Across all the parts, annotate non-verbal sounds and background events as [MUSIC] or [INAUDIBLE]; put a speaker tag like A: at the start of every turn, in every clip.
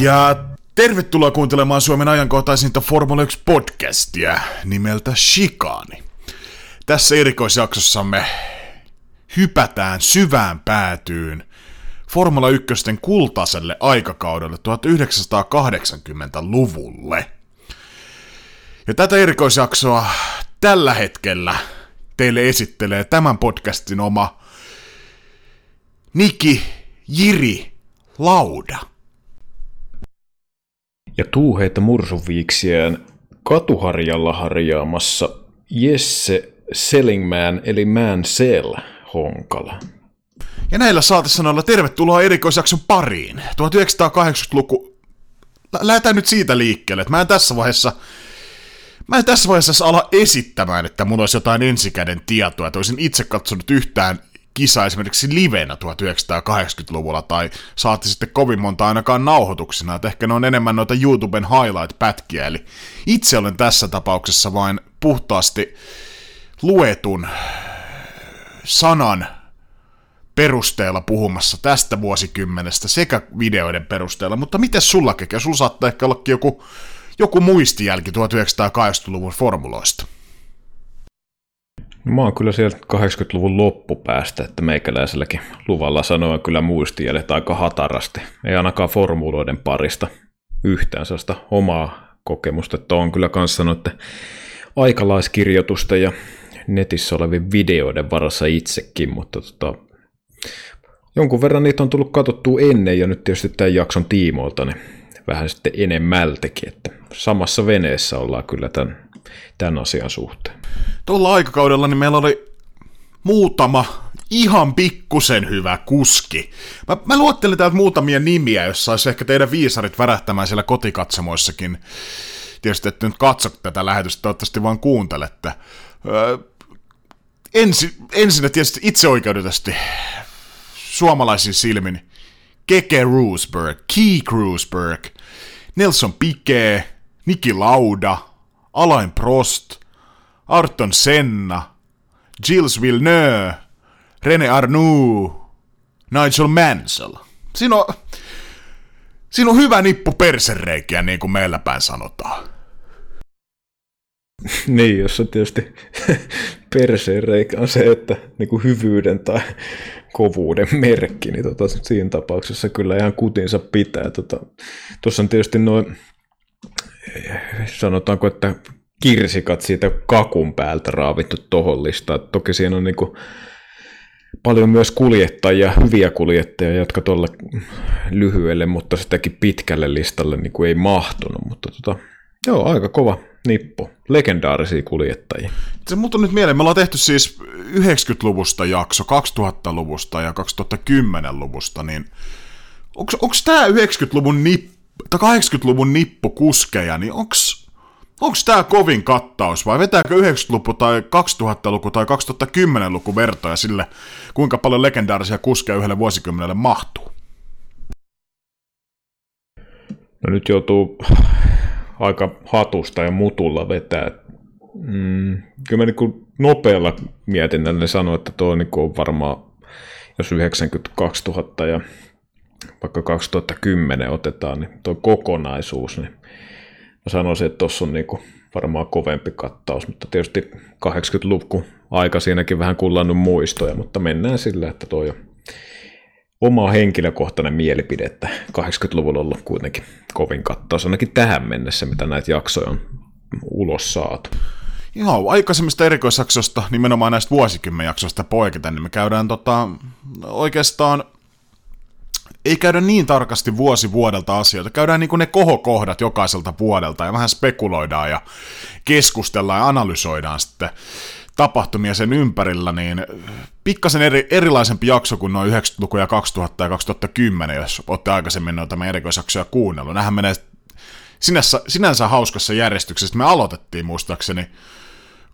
A: Ja tervetuloa kuuntelemaan Suomen ajankohtaisinta Formula 1 podcastia nimeltä Shikani. Tässä erikoisjaksossamme hypätään syvään päätyyn Formula 1 kultaiselle aikakaudelle 1980-luvulle. Ja tätä erikoisjaksoa tällä hetkellä teille esittelee tämän podcastin oma Niki Jiri Lauda.
B: Ja tuuheita mursuviiksiään katuharjalla harjaamassa Jesse Sellingman eli Man Sell Honkala.
A: Ja näillä saatesanoilla tervetuloa erikoisjakson pariin. 1980-luku... Lähdetään nyt siitä liikkeelle, että mä en tässä vaiheessa... Mä en tässä vaiheessa ala esittämään, että mulla olisi jotain ensikäden tietoa, että olisin itse katsonut yhtään kisa esimerkiksi livenä 1980-luvulla, tai saatti sitten kovin monta ainakaan nauhoituksena, että ehkä ne on enemmän noita YouTuben highlight-pätkiä, eli itse olen tässä tapauksessa vain puhtaasti luetun sanan perusteella puhumassa tästä vuosikymmenestä sekä videoiden perusteella, mutta miten sulla keke? Sulla saattaa ehkä ollakin joku, joku muistijälki 1980-luvun formuloista.
B: Mä oon kyllä sieltä 80-luvun loppupäästä, että meikäläiselläkin luvalla sanoa kyllä muistijäljet aika hatarasti. Ei ainakaan formuloiden parista yhtään sellaista omaa kokemusta, että on kyllä kanssa noiden aikalaiskirjoitusten ja netissä olevien videoiden varassa itsekin, mutta tota, jonkun verran niitä on tullut katsottua ennen ja nyt tietysti tämän jakson tiimoilta niin vähän sitten enemmältäkin, että samassa veneessä ollaan kyllä tämän, tämän asian suhteen.
A: Tuolla aikakaudella niin meillä oli muutama ihan pikkusen hyvä kuski. Mä, mä luottelin täältä muutamia nimiä, jos saisi ehkä teidän viisarit värähtämään siellä kotikatsomoissakin. Tietysti että nyt katso tätä lähetystä, toivottavasti vaan kuuntelette. Öö, ensi, ensin tietysti itseoikeudellisesti suomalaisin silmin Keke Roosberg, Key Roosberg, Nelson Piquet, Niki Lauda, Alain Prost, Arton Senna, Gilles Villeneuve, René Arnoux, Nigel Mansell. Siinä on, siinä on hyvä nippu persereikiä, niin kuin meillä päin sanotaan. [LAUGHS]
B: niin, jos on tietysti [LAUGHS] perseenreikä on se, että niin kuin hyvyyden tai kovuuden merkki, niin tota, siinä tapauksessa kyllä ihan kutinsa pitää. Tota, on tietysti noin, sanotaanko, että kirsikat siitä kakun päältä raavittu tohon listaan. Toki siinä on niin kuin paljon myös kuljettajia, hyviä kuljettajia, jotka tuolla lyhyelle, mutta sitäkin pitkälle listalle niin kuin ei mahtunut. Mutta tota, joo, aika kova nippu. Legendaarisia kuljettajia.
A: Se muut on nyt mieleen, me ollaan tehty siis 90-luvusta jakso, 2000-luvusta ja 2010-luvusta, niin onko tämä 90-luvun nippu, 80-luvun nippu kuskeja, niin onko Onko tämä kovin kattaus vai vetääkö 90-luku tai 2000-luku tai 2010-luku vertoja sille, kuinka paljon legendaarisia kuskeja yhdelle vuosikymmenelle mahtuu?
B: No nyt joutuu aika hatusta ja mutulla vetää. Mm, kyllä mä niin nopealla mietinnällä sanoin, että tuo niin on varmaan, jos 92 000 ja vaikka 2010 otetaan, niin tuo kokonaisuus, niin mä sanoisin, että tuossa on niin varmaan kovempi kattaus, mutta tietysti 80-luku aika siinäkin vähän kullannut muistoja, mutta mennään sillä, että tuo on oma henkilökohtainen mielipide, että 80-luvulla on ollut kuitenkin kovin kattaus, ainakin tähän mennessä, mitä näitä jaksoja on ulos saatu.
A: Joo, aikaisemmista erikoisjaksosta, nimenomaan näistä vuosikymmenjaksoista poiketen, niin me käydään tota, oikeastaan ei käydä niin tarkasti vuosi vuodelta asioita. Käydään niin ne kohokohdat jokaiselta vuodelta ja vähän spekuloidaan ja keskustellaan ja analysoidaan sitten tapahtumia sen ympärillä, niin pikkasen eri, erilaisempi jakso kuin noin 90-luku ja 2000 ja 2010, jos olette aikaisemmin noita meidän erikoisjaksoja kuunnellut. Nähän menee sinänsä, sinänsä hauskassa järjestyksessä. Me aloitettiin muistaakseni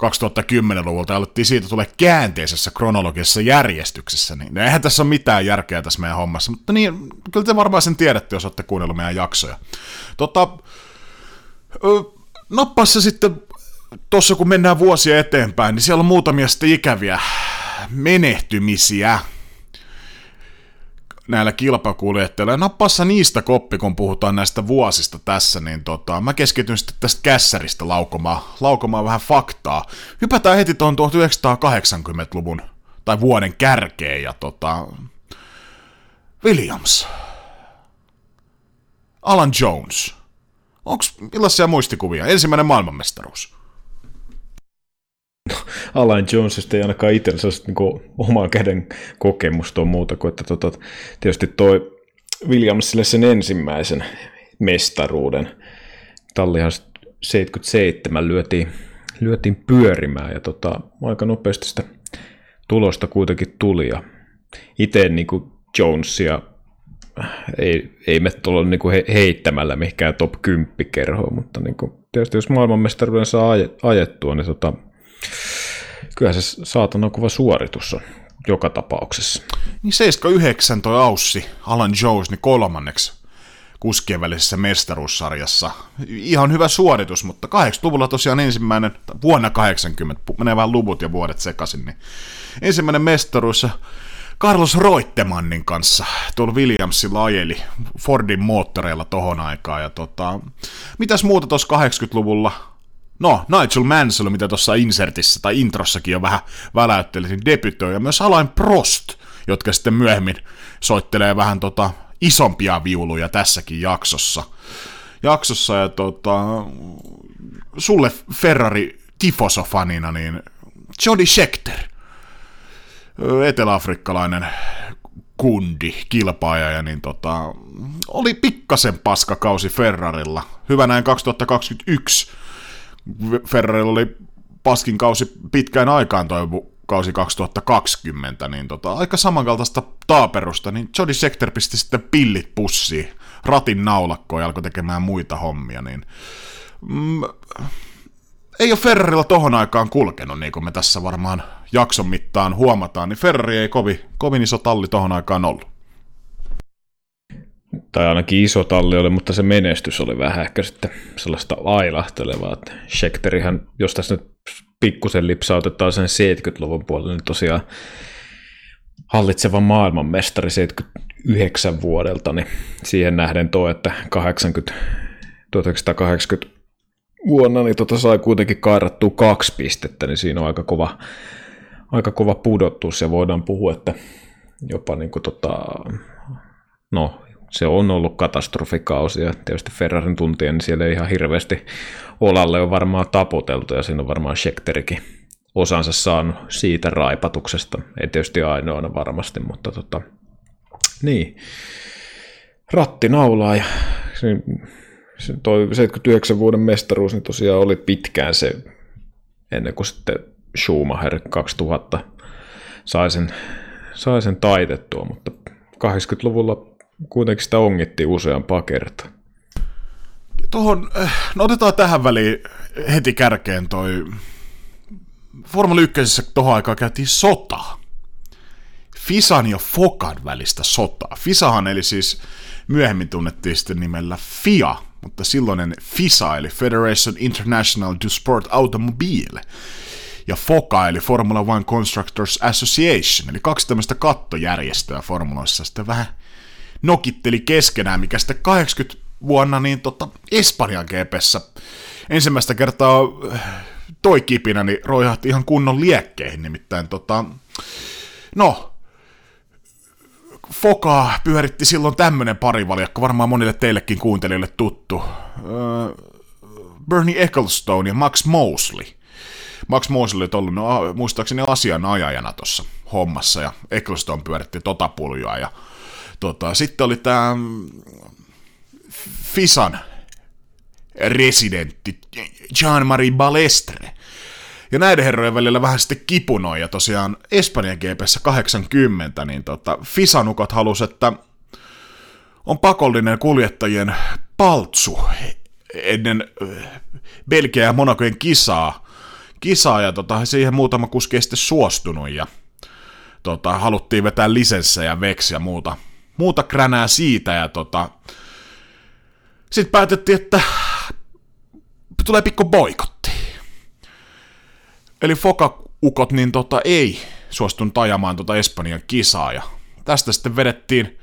A: 2010-luvulta ja alettiin siitä tulee käänteisessä kronologisessa järjestyksessä, niin eihän tässä ole mitään järkeä tässä meidän hommassa, mutta niin, kyllä te varmaan sen tiedätte, jos olette kuunnellut meidän jaksoja. Tota, nappassa sitten tuossa kun mennään vuosia eteenpäin, niin siellä on muutamia sitten ikäviä menehtymisiä. Näillä kilpakuljettajilla. Ja nappassa niistä koppi, kun puhutaan näistä vuosista tässä, niin tota, mä keskityn sitten tästä kässäristä laukomaan, laukomaan vähän faktaa. Hypätään heti tuon 1980-luvun tai vuoden kärkeen ja tota, Williams. Alan Jones. Onks millaisia muistikuvia? Ensimmäinen maailmanmestaruus.
B: Alan Jonesista ei ainakaan itsellä niin oman käden kokemusta on muuta kuin, että tota, tietysti toi Williamsille sen ensimmäisen mestaruuden. Tallihan 77 lyötiin, lyötiin pyörimään ja tota, aika nopeasti sitä tulosta kuitenkin tuli. Ja itse niin kuin Jonesia ei, ei me tulla niin kuin he, heittämällä mihinkään top 10 kerhoon, mutta niin kuin, tietysti jos maailmanmestaruuden saa ajettua, niin tota, kyllä se saatana kuva suoritus on joka tapauksessa.
A: Niin 79 toi Aussi, Alan Jones, niin kolmanneksi kuskien välisessä mestaruussarjassa. Ihan hyvä suoritus, mutta 80-luvulla tosiaan ensimmäinen, vuonna 80, menee vähän luvut ja vuodet sekaisin, niin ensimmäinen mestaruus Carlos Roittemannin kanssa tuolla Williamsilla ajeli Fordin moottoreilla tohon aikaan. Ja tota, mitäs muuta tuossa 80-luvulla No, Nigel Mansell, mitä tuossa insertissä tai introssakin jo vähän väläyttelisin, debytoi, ja myös Alain Prost, jotka sitten myöhemmin soittelee vähän tota isompia viuluja tässäkin jaksossa. Jaksossa, ja tota, sulle Ferrari tifosofanina, niin Jody Scheckter, eteläafrikkalainen kundi, kilpaaja, niin tota, oli pikkasen paskakausi Ferrarilla. Hyvä näin 2021 Ferrarilla oli paskin kausi pitkään aikaan toi kausi 2020, niin tota, aika samankaltaista taaperusta, niin Jody Sector pisti sitten pillit pussiin, ratin naulakkoon ja alkoi tekemään muita hommia, niin mm, ei ole Ferrarilla tohon aikaan kulkenut, niin kuin me tässä varmaan jakson mittaan huomataan, niin Ferrari ei kovin, kovin iso talli tohon aikaan ollut
B: tai ainakin iso talli oli, mutta se menestys oli vähän ehkä sitten sellaista ailahtelevaa. Schechterihän, jos tässä nyt pikkusen lipsautetaan sen 70-luvun puolelle, niin tosiaan hallitseva maailmanmestari 79 vuodelta, niin siihen nähden tuo, että 80, 1980 vuonna niin tota sai kuitenkin kairattua kaksi pistettä, niin siinä on aika kova, aika kova pudottus ja voidaan puhua, että jopa niin kuin tota, no se on ollut katastrofikausi ja tietysti Ferrarin tuntien, niin siellä ei ihan hirveästi olalle on varmaan taputeltu ja siinä on varmaan Schechterikin osansa saanut siitä raipatuksesta. Ei tietysti ainoana varmasti, mutta tota, niin. Ratti naulaa ja se, se toi 79 vuoden mestaruus niin tosiaan oli pitkään se ennen kuin sitten Schumacher 2000 sai sen, sai sen taitettua, mutta 80-luvulla kuitenkin sitä ongittiin useampaa kertaa.
A: Tuohon, eh, no otetaan tähän väliin heti kärkeen toi Formula 1 tuohon aikaan käytiin sota. Fisan ja Fokan välistä sotaa. Fisahan eli siis myöhemmin tunnettiin sitten nimellä FIA, mutta silloinen FISA eli Federation International du Sport Automobile ja FOCA eli Formula One Constructors Association, eli kaksi tämmöistä kattojärjestöä formuloissa sitten vähän nokitteli keskenään, mikä sitten 80 vuonna niin tota, Espanjan GPssä ensimmäistä kertaa äh, toi kipinä niin roihahti ihan kunnon liekkeihin, nimittäin tota, no, Foka pyöritti silloin tämmönen parivaljakko, varmaan monille teillekin kuuntelijoille tuttu. Öö, Bernie Ecclestone ja Max Mosley. Max Mosley oli ollut, no, muistaakseni asianajajana tuossa hommassa, ja Ecclestone pyöritti tota puljoa, ja Tota, sitten oli tämä Fisan residentti Jean-Marie Balestre. Ja näiden herrojen välillä vähän sitten kipunoi, ja tosiaan Espanjan GPssä 80, niin tota, Fisanukot halusi, että on pakollinen kuljettajien paltsu ennen Belgia ja Monakojen kisaa, kisaa ja tota, siihen muutama kuski sitten suostunut, ja tota, haluttiin vetää lisenssejä, veksi ja muuta, muuta kränää siitä ja tota... Sitten päätettiin, että tulee pikku boikotti. Eli Foka-ukot niin tota ei suostunut ajamaan tota Espanjan kisaa ja tästä sitten vedettiin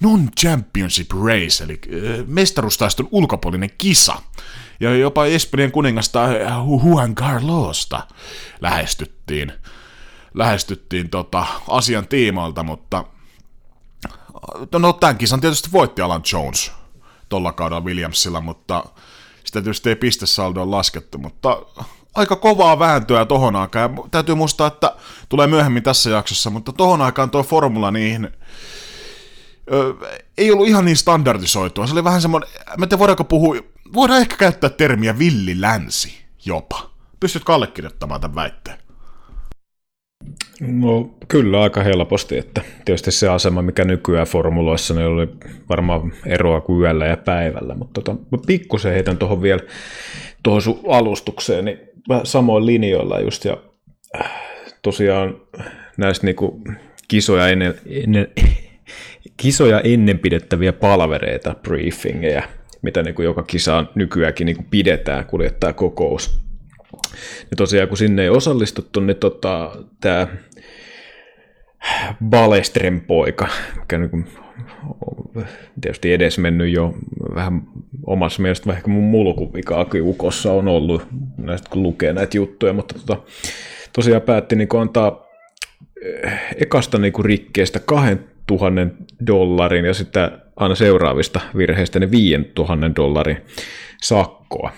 A: non-championship race, eli mestaruustaiston ulkopuolinen kisa. Ja jopa Espanjan kuningasta Juan Carlosta lähestyttiin, lähestyttiin tota asian tiimoilta, mutta no tämän kisan tietysti voitti Alan Jones tuolla kaudella Williamsilla, mutta sitä tietysti ei pistesaldoon laskettu, mutta aika kovaa vääntöä tohon aikaan. Ja täytyy muistaa, että tulee myöhemmin tässä jaksossa, mutta tohon aikaan tuo formula niihin ö, ei ollut ihan niin standardisoitua. Se oli vähän semmoinen, mä tiedän voidaanko puhua, voidaan ehkä käyttää termiä villi länsi jopa. Pystytkö allekirjoittamaan tämän väitteen?
B: No kyllä aika helposti, että tietysti se asema, mikä nykyään formuloissa, niin oli varmaan eroa kuin yöllä ja päivällä, mutta tota, mä pikkusen heitän tuohon vielä tuohon sun alustukseen, niin samoin linjoilla just, ja äh, tosiaan näistä niinku kisoja ennen, ennen, [LAUGHS] kisoja ennen pidettäviä palvereita, briefingeja, mitä niinku joka kisaan nykyäänkin niinku pidetään, kuljettaa kokous. Ja tosiaan kun sinne ei osallistuttu, niin tota, tämä Balestren poika, mikä niin tietysti edes mennyt jo vähän omassa mielestä vähän mun mulkuvikaakin ukossa on ollut, näistä kun lukee näitä juttuja, mutta tota, tosiaan päätti niin antaa eh, ekasta niin rikkeestä 2000 dollarin ja sitten aina seuraavista virheistä ne 5000 dollarin sakkoa.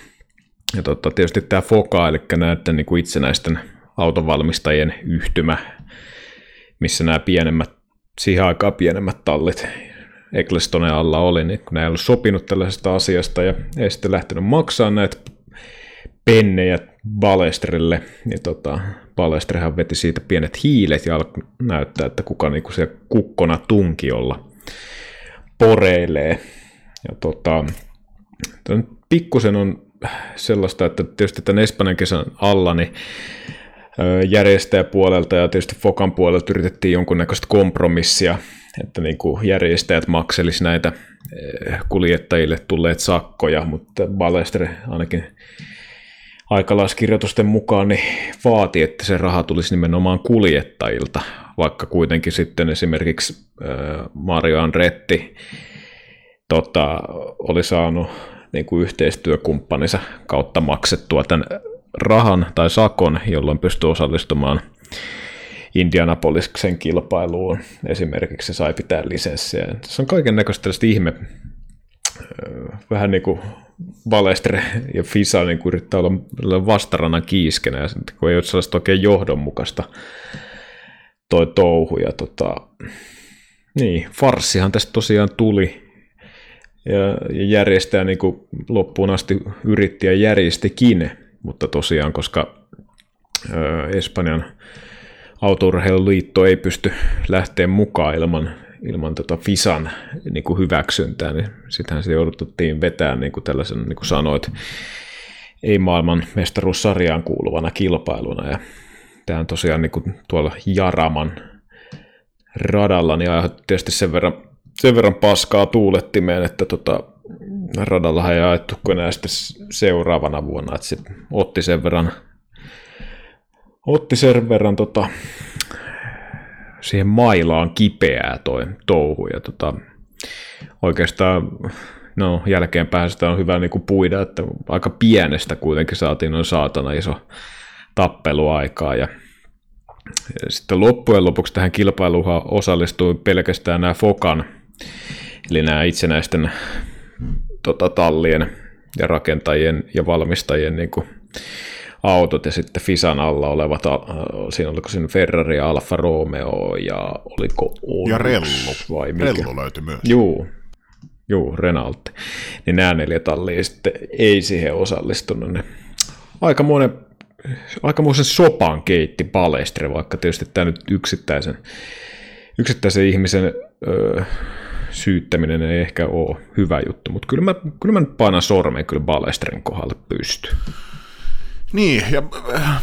B: Ja tota, tietysti tämä FOKA, eli näiden niin kuin itsenäisten autonvalmistajien yhtymä, missä nämä pienemmät, siihen aikaan pienemmät tallit Ecclestonen alla oli, niin kun ne ei ollut sopinut tällaisesta asiasta ja ei sitten lähtenyt maksaa näitä pennejä Balestrille, niin tota, Balestrehan veti siitä pienet hiilet ja alkoi näyttää, että kuka niinku se kukkona tunkiolla poreilee. Ja tota, pikkusen on sellaista, että tietysti tämän Espanjan kesän alla niin järjestäjäpuolelta ja tietysti Fokan puolelta yritettiin jonkunnäköistä kompromissia, että niin kuin järjestäjät makselisi näitä kuljettajille tulleet sakkoja, mutta Balestre ainakin aikalaiskirjoitusten mukaan niin vaati, että se raha tulisi nimenomaan kuljettajilta, vaikka kuitenkin sitten esimerkiksi Mario Andretti tota, oli saanut niin kuin yhteistyökumppaninsa kautta maksettua tämän rahan tai sakon, jolloin pystyy osallistumaan Indianapolisen kilpailuun. Esimerkiksi se sai pitää lisenssiä. Se on kaiken näköistä ihme, vähän niin kuin Balestre ja Fisa niin kuin yrittää olla vastarannan kiiskenä, ja kun ei ole sellaista oikein johdonmukaista toi touhu. Ja tota, niin, farssihan tästä tosiaan tuli, ja järjestää niin kuin loppuun asti yritti ja järjestikin, mutta tosiaan, koska Espanjan autourheiluliitto ei pysty lähteä mukaan ilman, ilman tota FISAN niin kuin hyväksyntää, niin sittenhän se jouduttiin vetämään, niin kuin tällaisen, niin kuin sanoit, ei maailman mestaruussarjaan kuuluvana kilpailuna. Ja tämä on tosiaan niin kuin tuolla Jaraman radalla, niin aiheutti tietysti sen verran sen verran paskaa tuulettimeen, että tota, radallahan ei ajettu enää sitten seuraavana vuonna, että se otti sen verran, otti sen verran tota, siihen mailaan kipeää toi touhu, ja tota, oikeastaan no, jälkeenpäin sitä on hyvä niin kuin puida, että aika pienestä kuitenkin saatiin noin saatana iso tappeluaikaa, ja sitten loppujen lopuksi tähän kilpailuun osallistui pelkästään nämä Fokan Eli nämä itsenäisten tota, tallien ja rakentajien ja valmistajien niin kuin, autot ja sitten Fisan alla olevat, siinä oliko siinä Ferrari, Alfa Romeo ja oliko
A: Onix, Ja Rellu. Vai mikä? Rellu löytyi myös.
B: Juu, juu, Renault. Niin nämä neljä tallia sitten ei siihen osallistunut. Ne aikamoinen, aikamoisen sopan keitti Palestre, vaikka tietysti tämä nyt yksittäisen, yksittäisen ihmisen öö, syyttäminen ei ehkä ole hyvä juttu, mutta kyllä mä, kyllä mä nyt painan sormen kyllä Balestrin kohdalle pysty.
A: Niin, ja äh,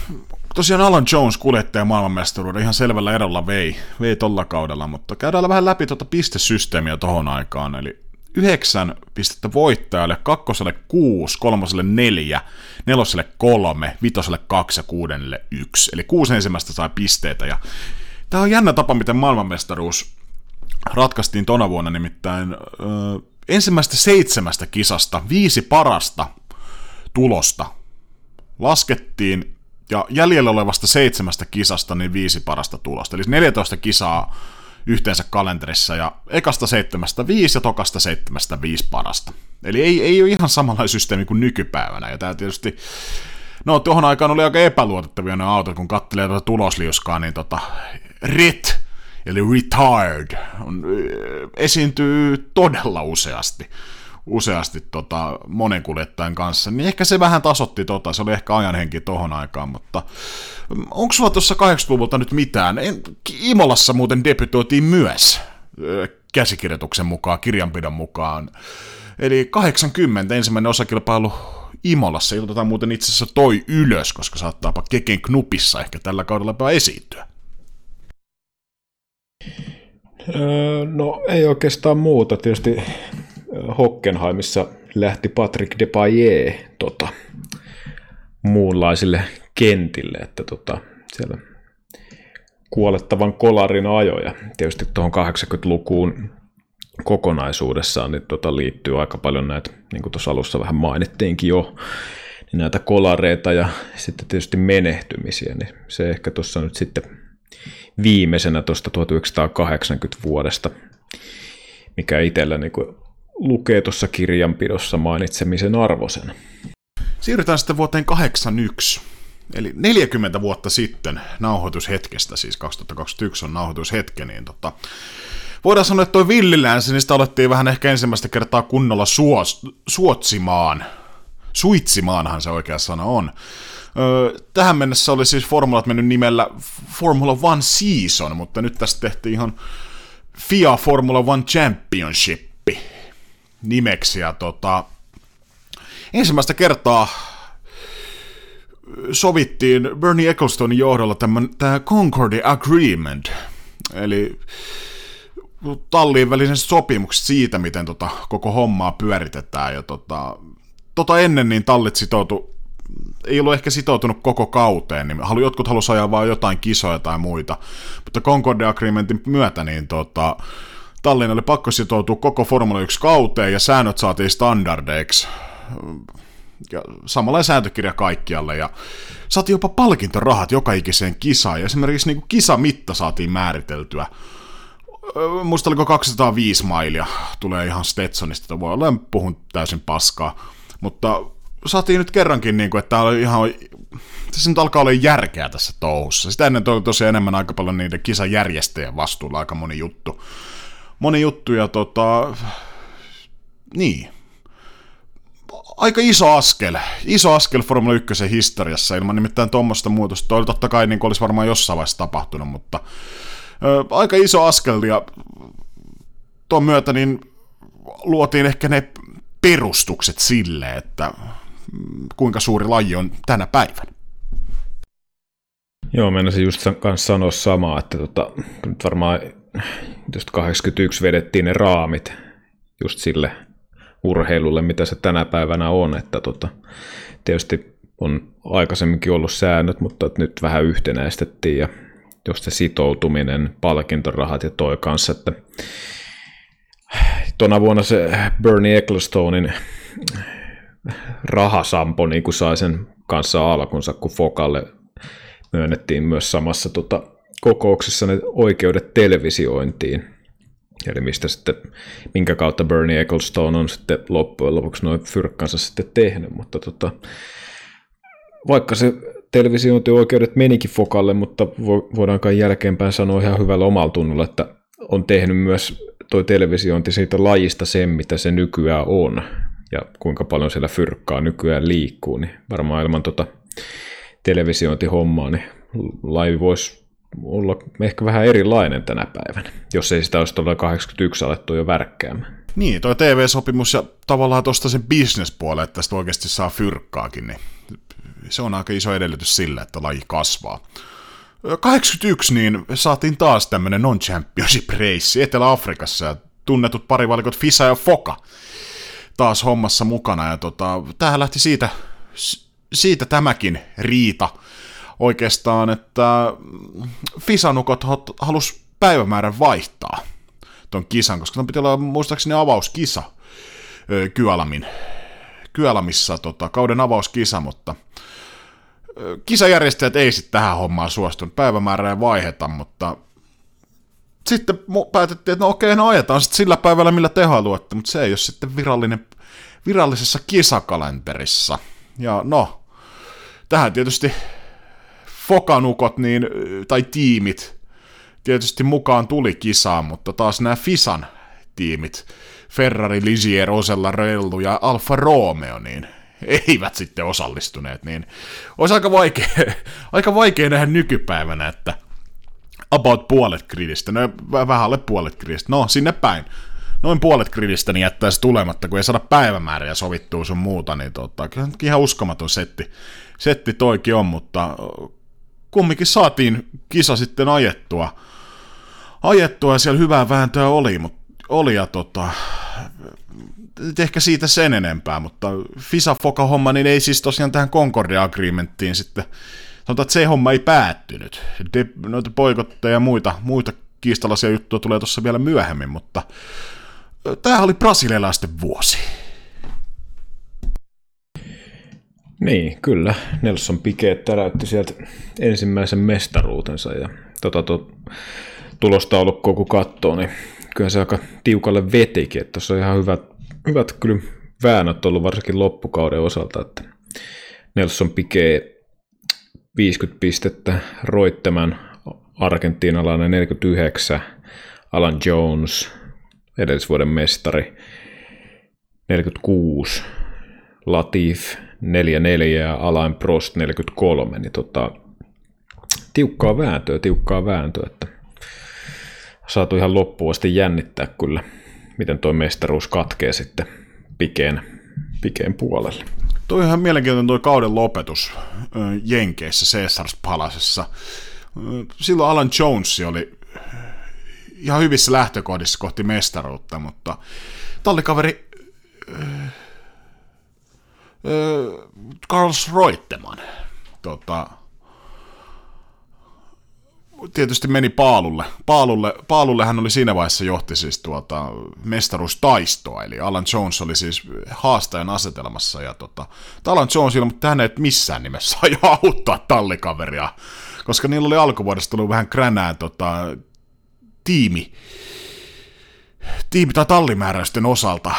A: tosiaan Alan Jones kuljettaja maailmanmestaruuden ihan selvällä erolla vei, vei tolla kaudella, mutta käydään vähän läpi tuota pistesysteemiä tohon aikaan, eli yhdeksän pistettä voittajalle, kakkoselle kuusi, kolmoselle neljä, neloselle kolme, vitoselle kaksi ja kuudennelle yksi. Eli kuusi ensimmäistä sai pisteitä. Ja tämä on jännä tapa, miten maailmanmestaruus ratkaistiin tona vuonna nimittäin ö, ensimmäistä seitsemästä kisasta viisi parasta tulosta laskettiin ja jäljellä olevasta seitsemästä kisasta niin viisi parasta tulosta. Eli 14 kisaa yhteensä kalenterissa ja ekasta seitsemästä viisi ja tokasta seitsemästä viisi parasta. Eli ei, ei ole ihan samanlainen systeemi kuin nykypäivänä. Ja tämä tietysti, no tuohon aikaan oli aika epäluotettavia ne autot, kun kattelee tuota tulosliuskaa, niin tota, RIT, eli retired, on, esiintyy todella useasti useasti tota, monen kuljettajan kanssa, niin ehkä se vähän tasotti tota, se oli ehkä ajanhenki tohon aikaan, mutta mm, onko sulla tuossa 80-luvulta nyt mitään? En, Imolassa muuten debytoitiin myös käsikirjoituksen mukaan, kirjanpidon mukaan. Eli 80 ensimmäinen osakilpailu Imolassa, jota muuten itse asiassa toi ylös, koska saattaapa Keken Knupissa ehkä tällä kaudella esiintyä.
B: Öö, no ei oikeastaan muuta. Tietysti Hockenheimissa lähti Patrick Depailler tota, muunlaisille kentille, että tota, siellä kuolettavan kolarin ajoja. Tietysti tuohon 80-lukuun kokonaisuudessaan niin tota liittyy aika paljon näitä, niin kuin tuossa alussa vähän mainittiinkin jo, niin näitä kolareita ja sitten tietysti menehtymisiä, niin se ehkä tuossa nyt sitten viimeisenä tuosta 1980 vuodesta, mikä itsellä niin kuin lukee tuossa kirjanpidossa mainitsemisen arvoisen.
A: Siirrytään sitten vuoteen 81. Eli 40 vuotta sitten nauhoitushetkestä, siis 2021 on nauhoitushetke, niin tota, voidaan sanoa, että toi villilänsi, niin sitä alettiin vähän ehkä ensimmäistä kertaa kunnolla suos, suotsimaan. Suitsimaanhan se oikea sana on. Öö, tähän mennessä oli siis formulat mennyt nimellä Formula One Season, mutta nyt tästä tehtiin ihan FIA Formula One Championship nimeksi. Ja tota, ensimmäistä kertaa sovittiin Bernie Ecclestonin johdolla tämä Concordia Agreement, eli tallien välisen sopimukset siitä, miten tota koko hommaa pyöritetään. Ja tota, tota ennen niin tallit sitoutu, ei ollut ehkä sitoutunut koko kauteen, niin jotkut halusivat ajaa vain jotain kisoja tai muita, mutta Concordia Agreementin myötä niin tota, Tallin oli pakko sitoutua koko Formula 1 kauteen ja säännöt saatiin standardeiksi. Ja samanlainen sääntökirja kaikkialle ja saatiin jopa palkintorahat joka ikiseen kisaan ja esimerkiksi niin kuin kisamitta saatiin määriteltyä. Muista oliko 205 mailia, tulee ihan Stetsonista, voi olla, puhun täysin paskaa, mutta saatiin nyt kerrankin, niin kuin, että oli ihan tässä nyt alkaa olla järkeä tässä touhussa. Sitä ennen oli tosiaan enemmän aika paljon niiden kisajärjestäjien vastuulla aika moni juttu moni juttu ja tota, niin, aika iso askel, iso askel Formula 1 historiassa ilman nimittäin tuommoista muutosta. Toi totta kai niin olisi varmaan jossain vaiheessa tapahtunut, mutta ö, aika iso askel ja tuon myötä niin luotiin ehkä ne perustukset sille, että kuinka suuri laji on tänä päivänä.
B: Joo, meinasin just kanssa sanoa samaa, että tota, nyt varmaan just 81 vedettiin ne raamit just sille urheilulle, mitä se tänä päivänä on, että tota, tietysti on aikaisemminkin ollut säännöt, mutta nyt vähän yhtenäistettiin ja just se sitoutuminen, palkintorahat ja toi kanssa, että tuona vuonna se Bernie Ecclestonein rahasampo niin kuin sai sen kanssa alkunsa, kun Fokalle myönnettiin myös samassa tota, kokouksessa ne oikeudet televisiointiin. Eli mistä sitten, minkä kautta Bernie Ecclestone on sitten loppujen lopuksi noin fyrkkansa sitten tehnyt, mutta tota, vaikka se televisiointioikeudet menikin Fokalle, mutta voidaankaan jälkeenpäin sanoa ihan hyvällä omalla tunnolla, että on tehnyt myös toi televisiointi siitä lajista sen, mitä se nykyään on, ja kuinka paljon siellä fyrkkaa nykyään liikkuu, niin varmaan ilman tota televisiointihommaa, niin laji voisi olla ehkä vähän erilainen tänä päivänä, jos ei sitä olisi tuolla 81 alettu jo värkkäämään.
A: Niin, toi TV-sopimus ja tavallaan tuosta sen bisnespuolelle, että tästä oikeasti saa fyrkkaakin, niin se on aika iso edellytys sille, että laji kasvaa. 81 niin saatiin taas tämmönen non-championship race Etelä-Afrikassa ja tunnetut parivalikot Fisa ja Foka taas hommassa mukana ja tota, tämähän lähti siitä, siitä tämäkin riita oikeastaan, että Fisanukot halus päivämäärän vaihtaa. ton kisan, koska ton piti olla muistaakseni avauskisa Kyalamin, Kyalamissa tota, kauden avauskisa, mutta kisajärjestäjät ei sitten tähän hommaan suostunut päivämäärää vaiheta, mutta sitten päätettiin, että no okei, no ajetaan sitten sillä päivällä, millä te haluatte, mutta se ei ole sitten virallinen, virallisessa kisakalenterissa. Ja no, tähän tietysti fokanukot niin, tai tiimit tietysti mukaan tuli kisaan, mutta taas nämä Fisan tiimit, Ferrari, Ligier, Osella, Rellu ja Alfa Romeo, niin eivät sitten osallistuneet, niin olisi aika vaikea, [LAUGHS] aika vaikea nähdä nykypäivänä, että about puolet gridistä, no vähän alle puolet gridistä, no sinne päin, noin puolet gridistä niin jättäisi tulematta, kun ei saada päivämääriä sovittua sun muuta, niin tota, kyllä ihan uskomaton setti, setti toikin on, mutta kumminkin saatiin kisa sitten ajettua, ajettua ja siellä hyvää vääntöä oli, mutta oli ja tota, ehkä siitä sen enempää, mutta FISA-foka-homma, niin ei siis tosiaan tähän Concordia Agreementtiin sitten, sanotaan, että se homma ei päättynyt. De, noita poikotteja ja muita, muita kiistalaisia juttuja tulee tuossa vielä myöhemmin, mutta tämä oli brasilialaisten vuosi.
B: Niin, kyllä. Nelson Piquet täräytti sieltä ensimmäisen mestaruutensa ja tota, to, tulostaulukkoa kun katsoo, niin kyllä se aika tiukalle vetikin, että tuossa on ihan hyvät, hyvät kyllä väännöt ollut varsinkin loppukauden osalta, että Nelson Piquet 50 pistettä, Roitteman argentiinalainen 49, Alan Jones, edellisvuoden mestari, 46, Latif 44 ja Alain Prost 43, niin tota, tiukkaa vääntöä, tiukkaa vääntöä, että saatu ihan loppuun asti jännittää kyllä, miten tuo mestaruus katkee sitten pikeen, pikeen puolelle.
A: Tuo ihan mielenkiintoinen tuo kauden lopetus Jenkeissä, Caesars Palasessa. Silloin Alan Jones oli ihan hyvissä lähtökohdissa kohti mestaruutta, mutta tallikaveri Carlos Reutemann tota, tietysti meni Paalulle. Paalulle. Paalulle hän oli siinä vaiheessa johti siis tuota mestaruustaistoa, eli Alan Jones oli siis haastajan asetelmassa, ja tota, Alan Jonesilla, mutta hän ei missään nimessä [LAUGHS] aio auttaa tallikaveria, koska niillä oli alkuvuodesta tullut vähän kränää tota, tiimi, tiimi- tai tallimääräysten osalta,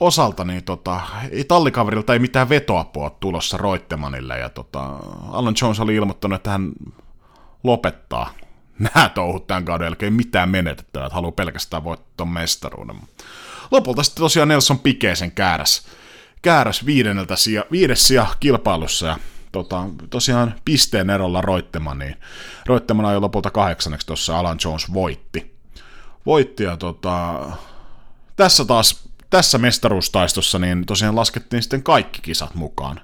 A: osalta niin tota, ei tallikaverilta ei mitään vetoapua tulossa Roittemanille, ja tota, Alan Jones oli ilmoittanut, että hän lopettaa nämä touhut tämän kauden jälkeen mitään menetettävää, että haluaa pelkästään voittaa mestaruuden. Lopulta sitten tosiaan Nelson Pikeisen kääräs, kääräs viidenneltä sija, viides sija kilpailussa ja tota, tosiaan pisteen erolla Roitteman, niin Roitteman ajoi lopulta kahdeksanneksi tuossa Alan Jones voitti. Voitti ja tota, tässä taas tässä mestaruustaistossa niin tosiaan laskettiin sitten kaikki kisat mukaan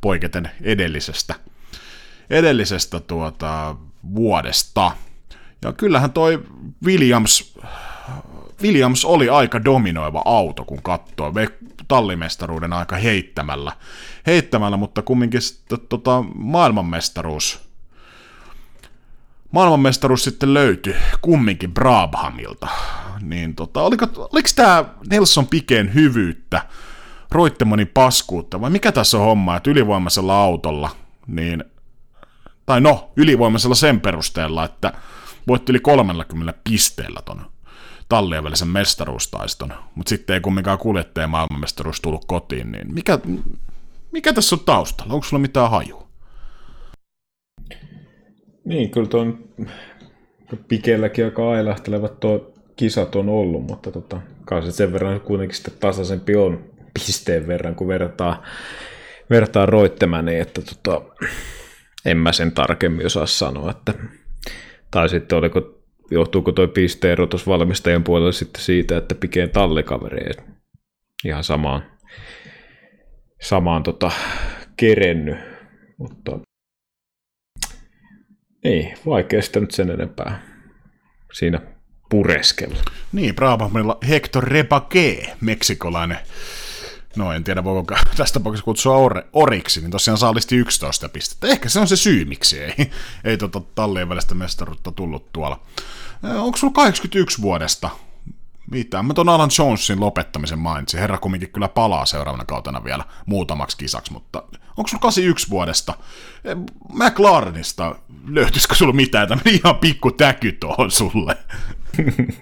A: poiketen edellisestä, edellisestä tuota, vuodesta. Ja kyllähän toi Williams, Williams oli aika dominoiva auto, kun katsoo tallimestaruuden aika heittämällä, heittämällä mutta kumminkin tota, maailmanmestaruus, maailmanmestaruus sitten löytyi kumminkin Brabhamilta. Niin tota, oliko, oliko tämä Nelson Pikeen hyvyyttä, Roittemanin paskuutta, vai mikä tässä on homma, että ylivoimaisella autolla, niin, tai no, ylivoimaisella sen perusteella, että voitti yli 30 pisteellä ton tallien välisen mestaruustaiston, mutta sitten ei kumminkaan kuljettaja maailmanmestaruus tullut kotiin, niin mikä, mikä tässä on taustalla? Onko sulla mitään hajua?
B: Niin, kyllä tuon Pikelläkin aika ailahtelevat tuo kisat on ollut, mutta tota, kai se sen verran kuitenkin sitten tasaisempi on pisteen verran, kun vertaa, vertaa roittemani, että tota, en mä sen tarkemmin osaa sanoa, että tai sitten oliko, johtuuko tuo pisteero tuossa valmistajan puolella sitten siitä, että pikeen tallikaveri ihan samaan, samaan tota, kerenny. Mutta ei, vaikea sitä nyt sen enempää siinä pureskella.
A: Niin, Brabhamilla Hector Rebaque, meksikolainen no en tiedä voiko [LAUGHS] tästä tapauksessa kutsua or, oriksi, niin tosiaan saalisti 11 pistettä. Ehkä se on se syy, miksi ei, [LAUGHS] ei tota tallien välistä mestaruutta tullut tuolla. Onko sulla 81 vuodesta Mitään. Mä ton Alan Jonesin lopettamisen mainitsin. Herra kumminkin kyllä palaa seuraavana kautena vielä muutamaksi kisaksi, mutta onko sulla 81 vuodesta? McLarenista löytyisikö sulla mitään? Tämä ihan pikku täky tuohon sulle.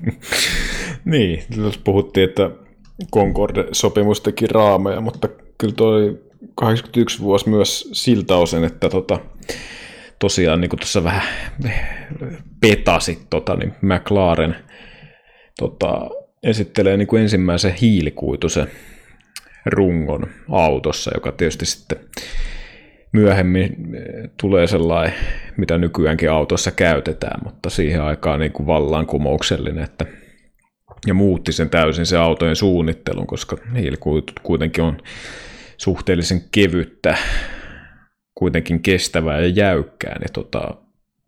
A: [LAUGHS]
B: niin, jos puhuttiin, että Concorde-sopimus teki raameja, mutta kyllä toi 81 vuosi myös siltä osin, että tota, tosiaan niin tuossa vähän petasit, tota, niin McLaren tota, esittelee niin ensimmäisen hiilikuitusen rungon autossa, joka tietysti sitten myöhemmin eh, tulee sellainen, mitä nykyäänkin autossa käytetään, mutta siihen aikaan niin kuin vallankumouksellinen, että ja muutti sen täysin se autojen suunnittelun, koska hiilikuitut kuitenkin on suhteellisen kevyttä, kuitenkin kestävää ja jäykkää, niin tota,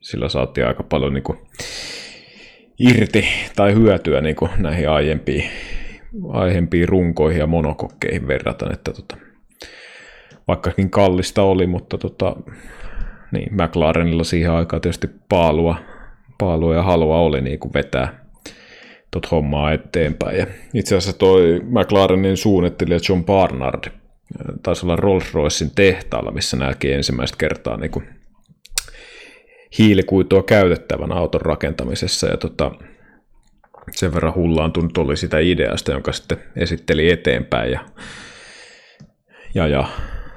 B: sillä saatiin aika paljon niin kuin irti tai hyötyä niin kuin näihin aiempiin, aiempiin runkoihin ja monokokkeihin verraten, että tota, vaikkakin kallista oli, mutta tota, niin, McLarenilla siihen aikaan tietysti paalua, paalua ja halua oli niin kuin vetää tot hommaa eteenpäin. Ja itse asiassa toi McLarenin suunnittelija John Barnard taisi olla Rolls-Roycein tehtaalla, missä näki ensimmäistä kertaa niin kuin hiilikuitua käytettävän auton rakentamisessa. Ja tota, sen verran hullaantunut oli sitä ideasta, jonka sitten esitteli eteenpäin. Ja, ja, ja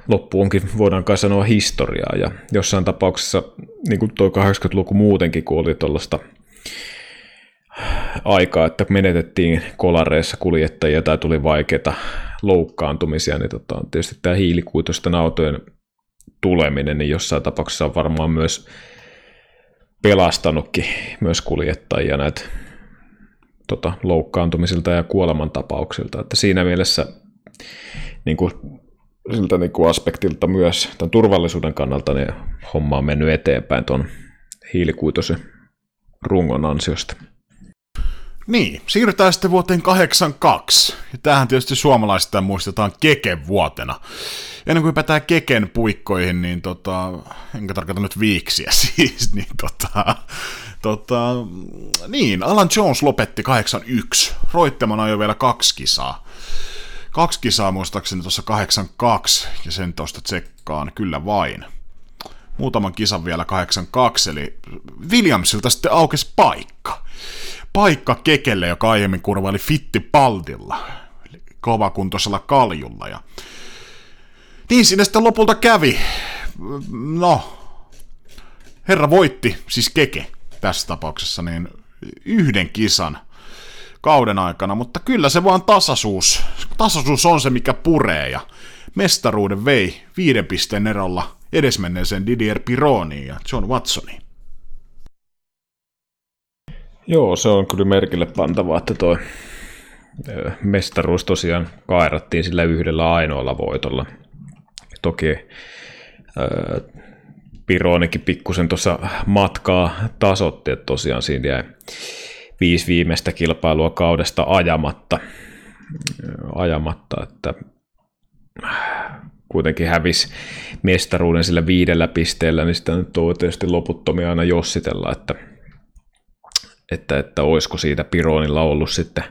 B: loppu onkin, voidaan kai sanoa, historiaa. Ja jossain tapauksessa, niin kuin tuo 80-luku muutenkin, kun oli tuollaista aikaa, että menetettiin kolareissa kuljettajia tai tuli vaikeita loukkaantumisia, niin tota, tietysti tämä hiilikuitusten autojen tuleminen, niin jossain tapauksessa on varmaan myös pelastanutkin myös kuljettajia näitä tota, loukkaantumisilta ja kuolemantapauksilta. Että siinä mielessä niin kuin, siltä niin kuin aspektilta myös tämän turvallisuuden kannalta niin homma on mennyt eteenpäin tuon hiilikuitosen rungon ansiosta.
A: Niin, siirrytään sitten vuoteen 82. Ja tämähän tietysti suomalaisista muistetaan Keken vuotena. Ennen kuin päätään Keken puikkoihin, niin tota, enkä tarkoita nyt viiksiä [LAUGHS] siis, niin tota, tota, niin, Alan Jones lopetti 81. Roitteman ajoi vielä kaksi kisaa. Kaksi kisaa muistaakseni tuossa 82, ja sen tuosta tsekkaan, kyllä vain. Muutaman kisan vielä 82, eli Williamsilta sitten aukesi paikka paikka Kekelle, joka aiemmin kurvaili Fittipaldilla, kovakuntoisella kaljulla. Ja niin sinne sitten lopulta kävi. No, herra voitti, siis Keke tässä tapauksessa, niin yhden kisan kauden aikana, mutta kyllä se vaan tasaisuus, tasaisuus on se, mikä puree, ja mestaruuden vei viiden pisteen erolla edesmenneeseen Didier Pironiin ja John Watsoniin.
B: Joo, se on kyllä merkille pantavaa, että tuo mestaruus tosiaan kairattiin sillä yhdellä ainoalla voitolla. Toki Pironikin pikkusen tuossa matkaa tasotti, että tosiaan siinä jäi viisi viimeistä kilpailua kaudesta ajamatta, ajamatta että kuitenkin hävisi mestaruuden sillä viidellä pisteellä, niin sitä nyt on tietysti loputtomia aina jossitella, että että, että olisiko siitä Pironilla ollut sitten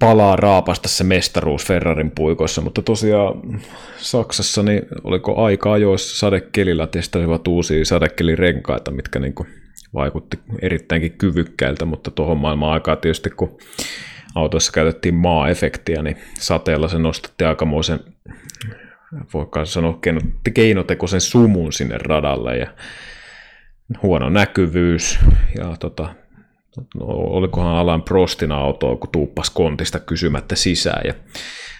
B: palaa raapasta se mestaruus Ferrarin puikoissa, mutta tosiaan Saksassa niin oliko aika ajoissa sadekelillä testasivat uusia sadekelirenkaita, mitkä niin kuin vaikutti erittäinkin kyvykkäiltä, mutta tuohon maailman aikaa tietysti kun autoissa käytettiin maa-efektiä, niin sateella se nostatti aikamoisen voikaan sanoa keinotekoisen sumun sinne radalle ja huono näkyvyys ja tota, no, olikohan Alan Prostin auto, kun tuuppas kontista kysymättä sisään ja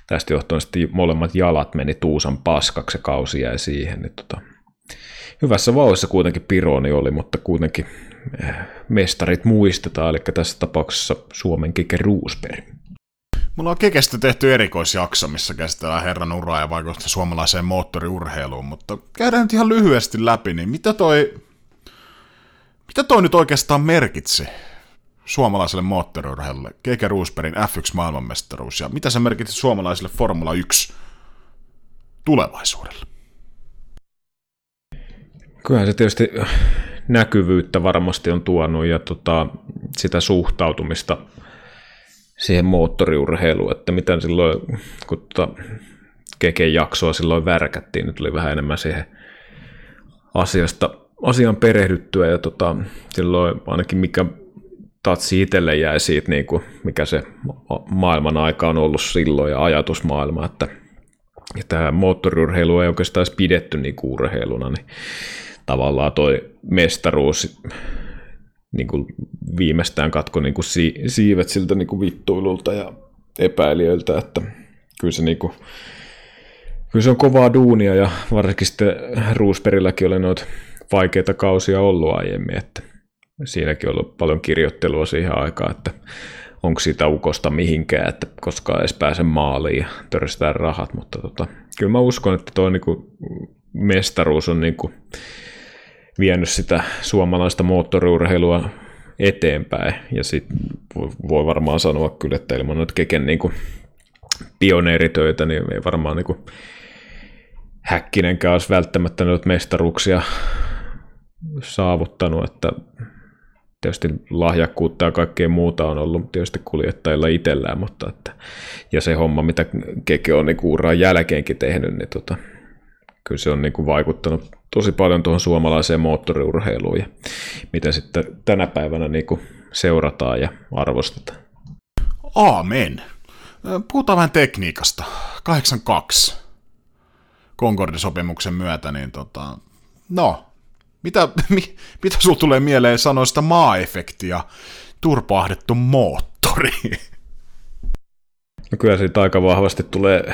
B: tästä johtuen sitten molemmat jalat meni tuusan paskaksi ja kausi jäi siihen. Niin tota, hyvässä vauhdissa kuitenkin Pironi oli, mutta kuitenkin eh, mestarit muistetaan, eli tässä tapauksessa Suomen Keke Roosberg.
A: Mulla on Kekestä tehty erikoisjakso, missä käsitellään herran uraa ja vaikutusta suomalaiseen moottoriurheiluun, mutta käydään nyt ihan lyhyesti läpi, niin mitä toi mitä toi nyt oikeastaan merkitsi suomalaiselle moottoriurheilulle, Keke Roosbergin F1 maailmanmestaruus, ja mitä se merkitsi suomalaiselle Formula 1 tulevaisuudelle?
B: Kyllähän se tietysti näkyvyyttä varmasti on tuonut ja tota, sitä suhtautumista siihen moottoriurheiluun, että miten silloin, kun tuota Keken jaksoa silloin värkättiin, niin tuli vähän enemmän siihen asiasta, asian perehdyttyä ja tota, silloin ainakin mikä tatsi itselle jäi siitä, niin kuin, mikä se maailman aika on ollut silloin ja ajatusmaailma, että ja tämä moottoriurheilu ei oikeastaan edes pidetty niin urheiluna, niin tavallaan toi mestaruus niin kuin viimeistään katko niin kuin si- siivet siltä niin kuin vittuilulta ja epäilijöiltä, että kyllä se, niin kuin, kyllä se on kovaa duunia ja varsinkin sitten Roosberilläkin oli noita vaikeita kausia ollut aiemmin, että siinäkin on ollut paljon kirjoittelua siihen aikaan, että onko siitä ukosta mihinkään, että koskaan edes pääse maaliin ja törstää rahat, mutta tota, kyllä mä uskon, että tuo niinku mestaruus on niinku vienyt sitä suomalaista moottoriurheilua eteenpäin, ja sitten voi varmaan sanoa kyllä, että ilman noita Keken niinku pioneeritöitä, niin ei varmaan niinku Häkkinenkään olisi välttämättä noita mestaruuksia saavuttanut, että tietysti lahjakkuutta ja kaikkea muuta on ollut tietysti kuljettajilla itsellään, mutta että, ja se homma, mitä Keke on niin uran jälkeenkin tehnyt, niin tota, kyllä se on niin kuin vaikuttanut tosi paljon tuohon suomalaiseen moottoriurheiluun ja miten sitten tänä päivänä niin kuin seurataan ja arvostetaan.
A: Aamen. Puhutaan vähän tekniikasta. 82 Concorde-sopimuksen myötä, niin tota, no, mitä, [LAUGHS] mi, mitä sulla tulee mieleen sanoista maa-efekti turpaahdettu moottori? [LAUGHS]
B: No kyllä siitä aika vahvasti tulee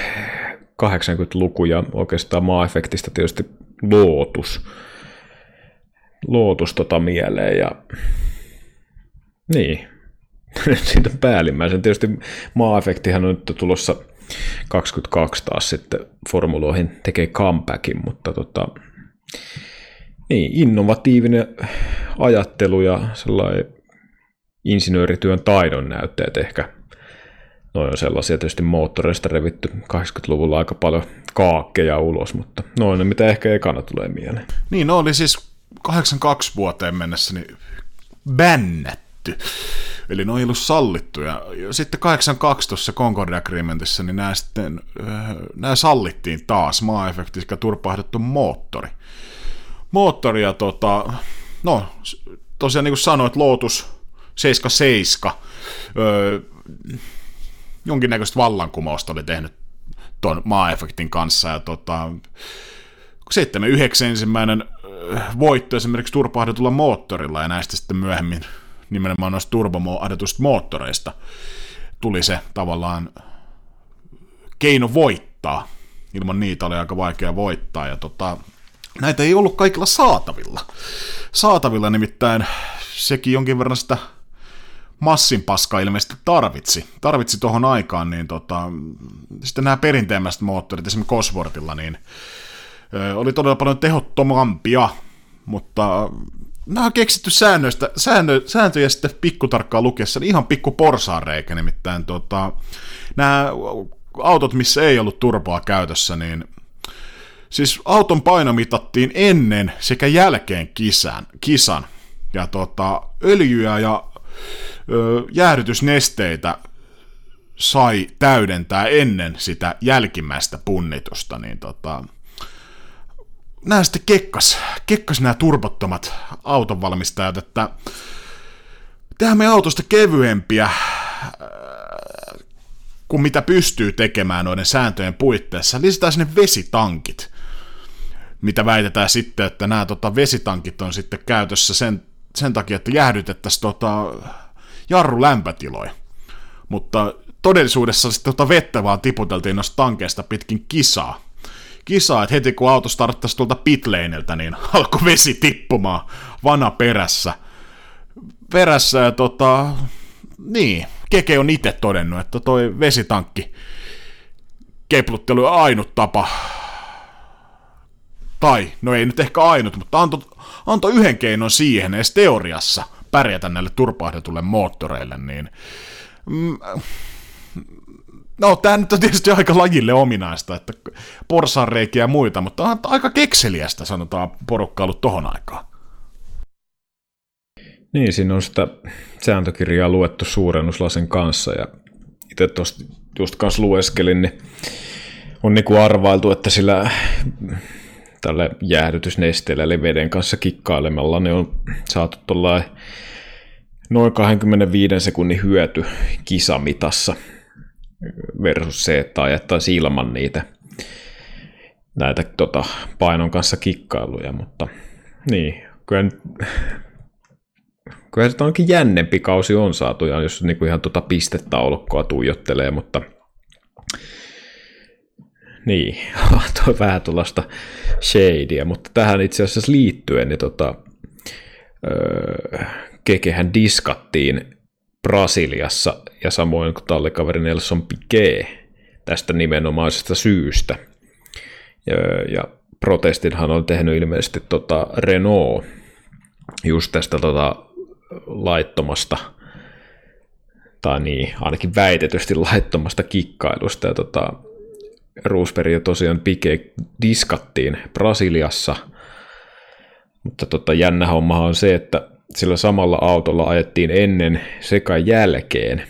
B: 80-luku ja oikeastaan maa-efektistä tietysti lootus. Lootus tota mieleen ja niin, [LAUGHS] siitä päällimmäisen. Tietysti maa-efektihän on nyt tulossa 22 taas sitten formuloihin tekee comebackin, mutta tota, niin, innovatiivinen ajattelu ja sellainen insinöörityön taidon näytteet ehkä. Noin on sellaisia tietysti moottoreista revitty 80-luvulla aika paljon kaakkeja ulos, mutta noin on mitä ehkä ekana tulee mieleen.
A: Niin, no oli siis 82 vuoteen mennessä niin bännätty. Eli ne on ollut sallittu. Ja sitten 82 tuossa Concord Agreementissa, niin nämä, sitten, nämä sallittiin taas maa-efekti sekä turpahdettu moottori moottoria, tota, no tosiaan niin kuin sanoit, Lotus 77, öö, jonkinnäköistä vallankumousta oli tehnyt tuon maa-efektin kanssa, ja tota, 79 ensimmäinen voitto esimerkiksi turpahdetulla moottorilla, ja näistä sitten myöhemmin nimenomaan noista turboahdetusta moottoreista tuli se tavallaan keino voittaa. Ilman niitä oli aika vaikea voittaa, ja tota, näitä ei ollut kaikilla saatavilla. Saatavilla nimittäin sekin jonkin verran sitä massin paskaa ilmeisesti tarvitsi. Tarvitsi tuohon aikaan, niin tota, sitten nämä perinteimmäiset moottorit, esimerkiksi Cosworthilla, niin oli todella paljon tehottomampia, mutta nämä on keksitty säännöistä, säännö, sääntöjä sitten pikkutarkkaan lukiessa, niin ihan pikku porsaareikä, nimittäin tota, nämä autot, missä ei ollut turpoa käytössä, niin Siis auton paino mitattiin ennen sekä jälkeen kisan. kisan. Ja tota, öljyä ja ö, jäähdytysnesteitä sai täydentää ennen sitä jälkimmäistä punnitusta, niin tota, nämä sitten kekkas, kekkas nämä turbottomat autonvalmistajat, että tehdään me autosta kevyempiä kuin mitä pystyy tekemään noiden sääntöjen puitteissa. Lisätään sinne vesitankit mitä väitetään sitten, että nämä tota, vesitankit on sitten käytössä sen, sen takia, että jäähdytettäisiin tota, jarru lämpötiloja. Mutta todellisuudessa sitten tota vettä vaan tiputeltiin noista tankeista pitkin kisaa. Kisaa, että heti kun auto starttaisi tuolta pitleineltä, niin [LAUGHS] alkoi vesi tippumaan vana perässä. Perässä ja tota, niin, Keke on itse todennut, että toi vesitankki kepluttelu on ainut tapa tai, no ei nyt ehkä ainut, mutta antoi, anto yhden keinon siihen edes teoriassa pärjätä näille turpahdetulle moottoreille, niin mm, No, tämä nyt on tietysti aika lajille ominaista, että porsareikiä ja muita, mutta on aika kekseliästä, sanotaan, porukka ollut tohon aikaan.
B: Niin, siinä on sitä sääntökirjaa luettu suurennuslasen kanssa, ja itse tuosta just kanssa lueskelin, niin on niin kuin arvailtu, että sillä tälle jäähdytysnesteellä eli veden kanssa kikkailemalla ne on saatu noin 25 sekunnin hyöty kisamitassa versus se, että ajettaisiin ilman niitä näitä tota, painon kanssa kikkailuja, mutta niin, kyllä, kyllä se onkin jännempi kausi on saatu, ja jos niin kuin ihan tuota pistetaulukkoa tuijottelee, mutta niin, [LAUGHS] tuo vähän tuollaista shadyä, mutta tähän itse asiassa liittyen, niin tota, öö, Kekehän diskattiin Brasiliassa ja samoin kuin tallikaveri Nelson Piquet tästä nimenomaisesta syystä. Ja, ja protestinhan on tehnyt ilmeisesti tota Renault just tästä tota laittomasta, tai niin, ainakin väitetysti laittomasta kikkailusta. Ja tota, Roosberg ja tosiaan Piquet diskattiin Brasiliassa, mutta tota, jännä homma on se, että sillä samalla autolla ajettiin ennen sekä jälkeen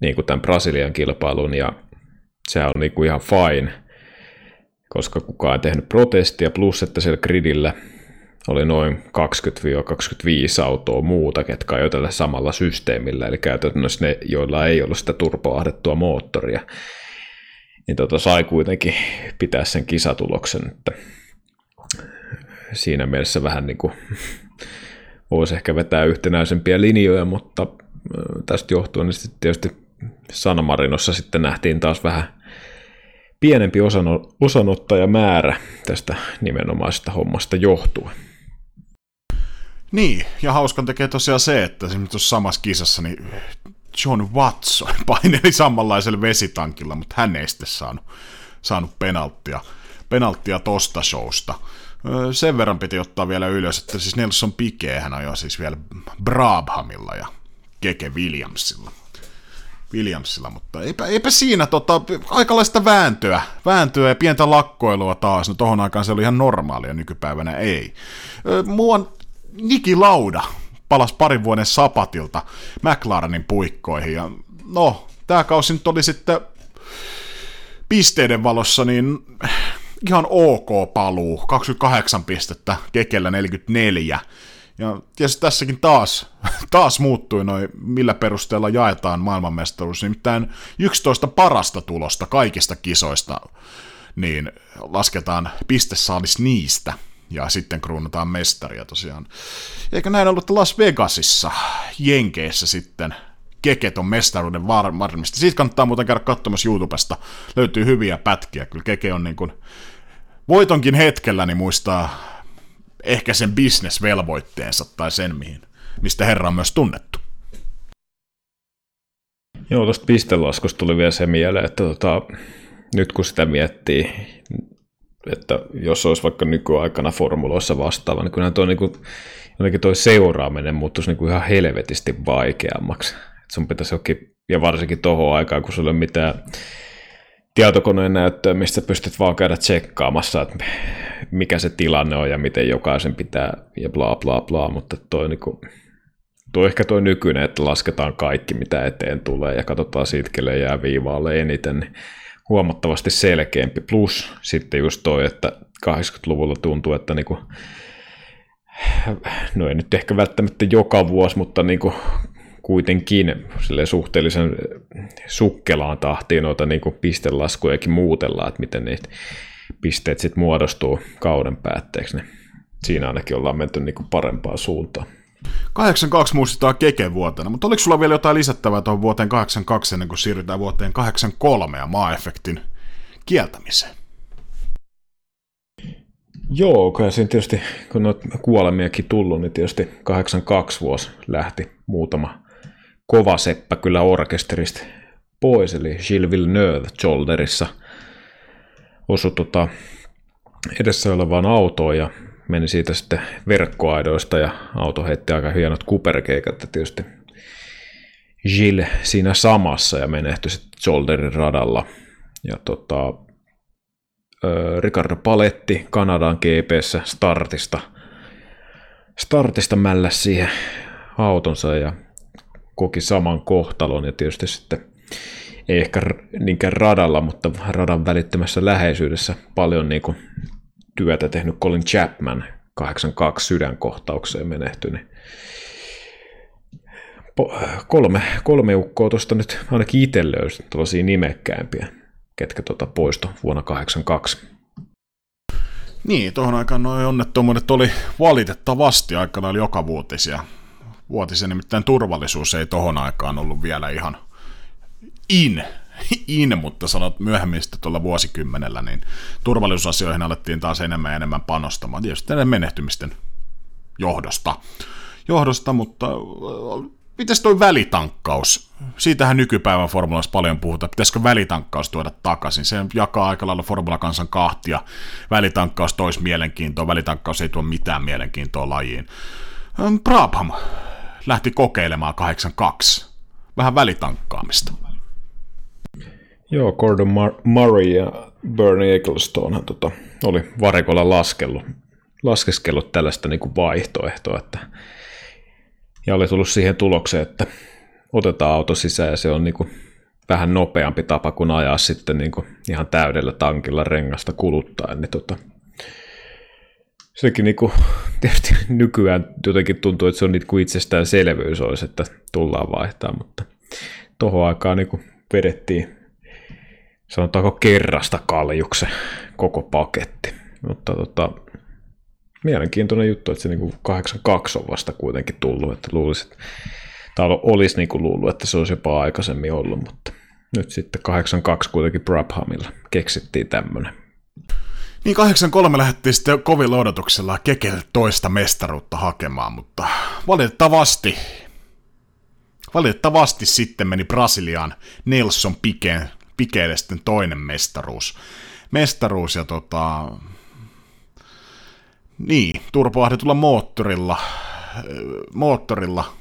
B: niin kuin tämän Brasilian kilpailun, ja se on niin kuin ihan fine, koska kukaan ei tehnyt protestia, plus että siellä gridillä oli noin 20-25 autoa muuta, ketkä ajoivat tällä samalla systeemillä, eli käytännössä ne, joilla ei ollut sitä turpoahdettua moottoria, niin tota, sai kuitenkin pitää sen kisatuloksen, että siinä mielessä vähän niin kuin [LAUGHS] voisi ehkä vetää yhtenäisempiä linjoja, mutta tästä johtuen niin sitten tietysti San Marinossa sitten nähtiin taas vähän pienempi osanottajamäärä tästä nimenomaisesta hommasta johtuen.
A: Niin, ja hauskan tekee tosiaan se, että tuossa samassa kisassa niin John Watson [LAUGHS] paineli samanlaisella vesitankilla, mutta hän ei sitten saanut, saanut penalttia, penalttia tosta showsta. Sen verran piti ottaa vielä ylös, että siis Nelson Piquet hän ajoi siis vielä Brabhamilla ja Keke Williamsilla. Williamsilla, mutta eipä, eipä siinä tota, aikalaista vääntöä, vääntöä ja pientä lakkoilua taas. No tohon aikaan se oli ihan normaalia, nykypäivänä ei. Muuan Niki Lauda palasi parin vuoden sapatilta McLarenin puikkoihin ja no, tämä kausi nyt oli sitten pisteiden valossa niin ihan ok paluu, 28 pistettä, Kekellä 44. Ja tietysti tässäkin taas, [LAUGHS] taas muuttui noin, millä perusteella jaetaan maailmanmestaruus. Nimittäin 11 parasta tulosta kaikista kisoista, niin lasketaan pistesaalis niistä ja sitten kruunataan mestaria tosiaan. Eikä näin ollut Las Vegasissa, Jenkeissä sitten Keket on mestaruuden var- varmasti. Siitä kannattaa muuten käydä katsomassa YouTubesta. Löytyy hyviä pätkiä. Kyllä Keke on niin kuin voitonkin hetkellä niin muistaa ehkä sen bisnesvelvoitteensa tai sen, mihin, mistä herra on myös tunnettu.
B: Joo, tuosta pistelaskusta tuli vielä se mieleen, että tota, nyt kun sitä miettii, että jos olisi vaikka nykyaikana formuloissa vastaava, niin kyllä tuo niin kuin, jotenkin toi seuraaminen muuttuisi niin kuin ihan helvetisti vaikeammaksi. Et sun pitäisi jokin, ja varsinkin tuohon aikaan, kun sulla ei ole mitään tietokoneen näyttöä, mistä pystyt vaan käydä tsekkaamassa, että mikä se tilanne on ja miten jokaisen pitää ja bla bla bla, mutta toi, niin kuin, toi ehkä toi nykyinen, että lasketaan kaikki mitä eteen tulee ja katsotaan siitä, kelle jää viivaalle eniten, niin huomattavasti selkeämpi. Plus sitten just toi, että 80-luvulla tuntuu, että niinku, no ei nyt ehkä välttämättä joka vuosi, mutta niinku kuitenkin suhteellisen sukkelaan tahtiin noita niinku pistelaskujakin muutellaan, että miten niitä pisteet sitten muodostuu kauden päätteeksi, niin siinä ainakin ollaan menty niinku parempaan suuntaan.
A: 82 muistetaan Keke vuotena, mutta oliko sulla vielä jotain lisättävää tuohon vuoteen 82 ennen kuin siirrytään vuoteen 83 ja maa-efektin kieltämiseen?
B: Joo, kyllä siinä tietysti, kun noita kuolemiakin tullut, niin tietysti 82 vuosi lähti muutama kova seppä kyllä orkesterista pois, eli Gilles Villeneuve Jolderissa osui tota edessä olevaan autoon ja meni siitä sitten verkkoaidoista ja auto heitti aika hienot kuperkeikat ja tietysti Gilles siinä samassa ja menehtyi sitten Zolderin radalla. Ja tota, Ricardo Paletti Kanadan GPssä startista, startista mällä siihen autonsa ja koki saman kohtalon ja tietysti sitten ei ehkä niinkään radalla, mutta radan välittömässä läheisyydessä paljon niin kuin työtä tehnyt Colin Chapman 82 sydänkohtaukseen menehtyi, kolme, kolme ukkoa tuosta nyt ainakin itse löysin tällaisia nimekkäämpiä, ketkä tuota poisto vuonna 82.
A: Niin, tuohon aikaan nuo onnettomuudet oli valitettavasti aika lailla joka vuotisia. Vuotisia nimittäin turvallisuus ei tohon aikaan ollut vielä ihan in, [LAUGHS] in mutta sanot myöhemmin sitten tuolla vuosikymmenellä, niin turvallisuusasioihin alettiin taas enemmän ja enemmän panostamaan, tietysti näiden menehtymisten johdosta. johdosta mutta Mites toi välitankkaus? Siitähän nykypäivän formulassa paljon puhutaan. Pitäisikö välitankkaus tuoda takaisin? Se jakaa aika lailla formulakansan kahtia. Välitankkaus tois mielenkiintoa, välitankkaus ei tuo mitään mielenkiintoa lajiin. Brabham lähti kokeilemaan 82. Vähän välitankkaamista.
B: Joo, Gordon Mar- Murray ja Bernie Ecclestone tota, oli varikolla laskellut, laskeskellut tällaista niin kuin vaihtoehtoa, että ja oli tullut siihen tulokseen, että otetaan auto sisään ja se on niin kuin vähän nopeampi tapa kuin ajaa sitten niin kuin ihan täydellä tankilla rengasta kuluttaen, niin tota, sekin niin kuin, tietysti nykyään jotenkin tuntuu, että se on niin kuin itsestäänselvyys olisi, että tullaan vaihtaa, mutta tuohon aikaan niin kuin vedettiin sanotaanko kerrasta kaljukse koko paketti. Mutta tota, mielenkiintoinen juttu, että se niin 82 on vasta kuitenkin tullut, että luulisi, että, tai olisi niin kuin luullut, että se olisi jopa aikaisemmin ollut, mutta nyt sitten 82 kuitenkin Brabhamilla keksittiin tämmöinen.
A: Niin 83 lähdettiin sitten kovilla odotuksella Kekelle toista mestaruutta hakemaan, mutta valitettavasti, valitettavasti sitten meni Brasiliaan Nelson Pikeen, Pikeelle sitten toinen mestaruus. Mestaruus ja tota, niin, turboahdetulla moottorilla, moottorilla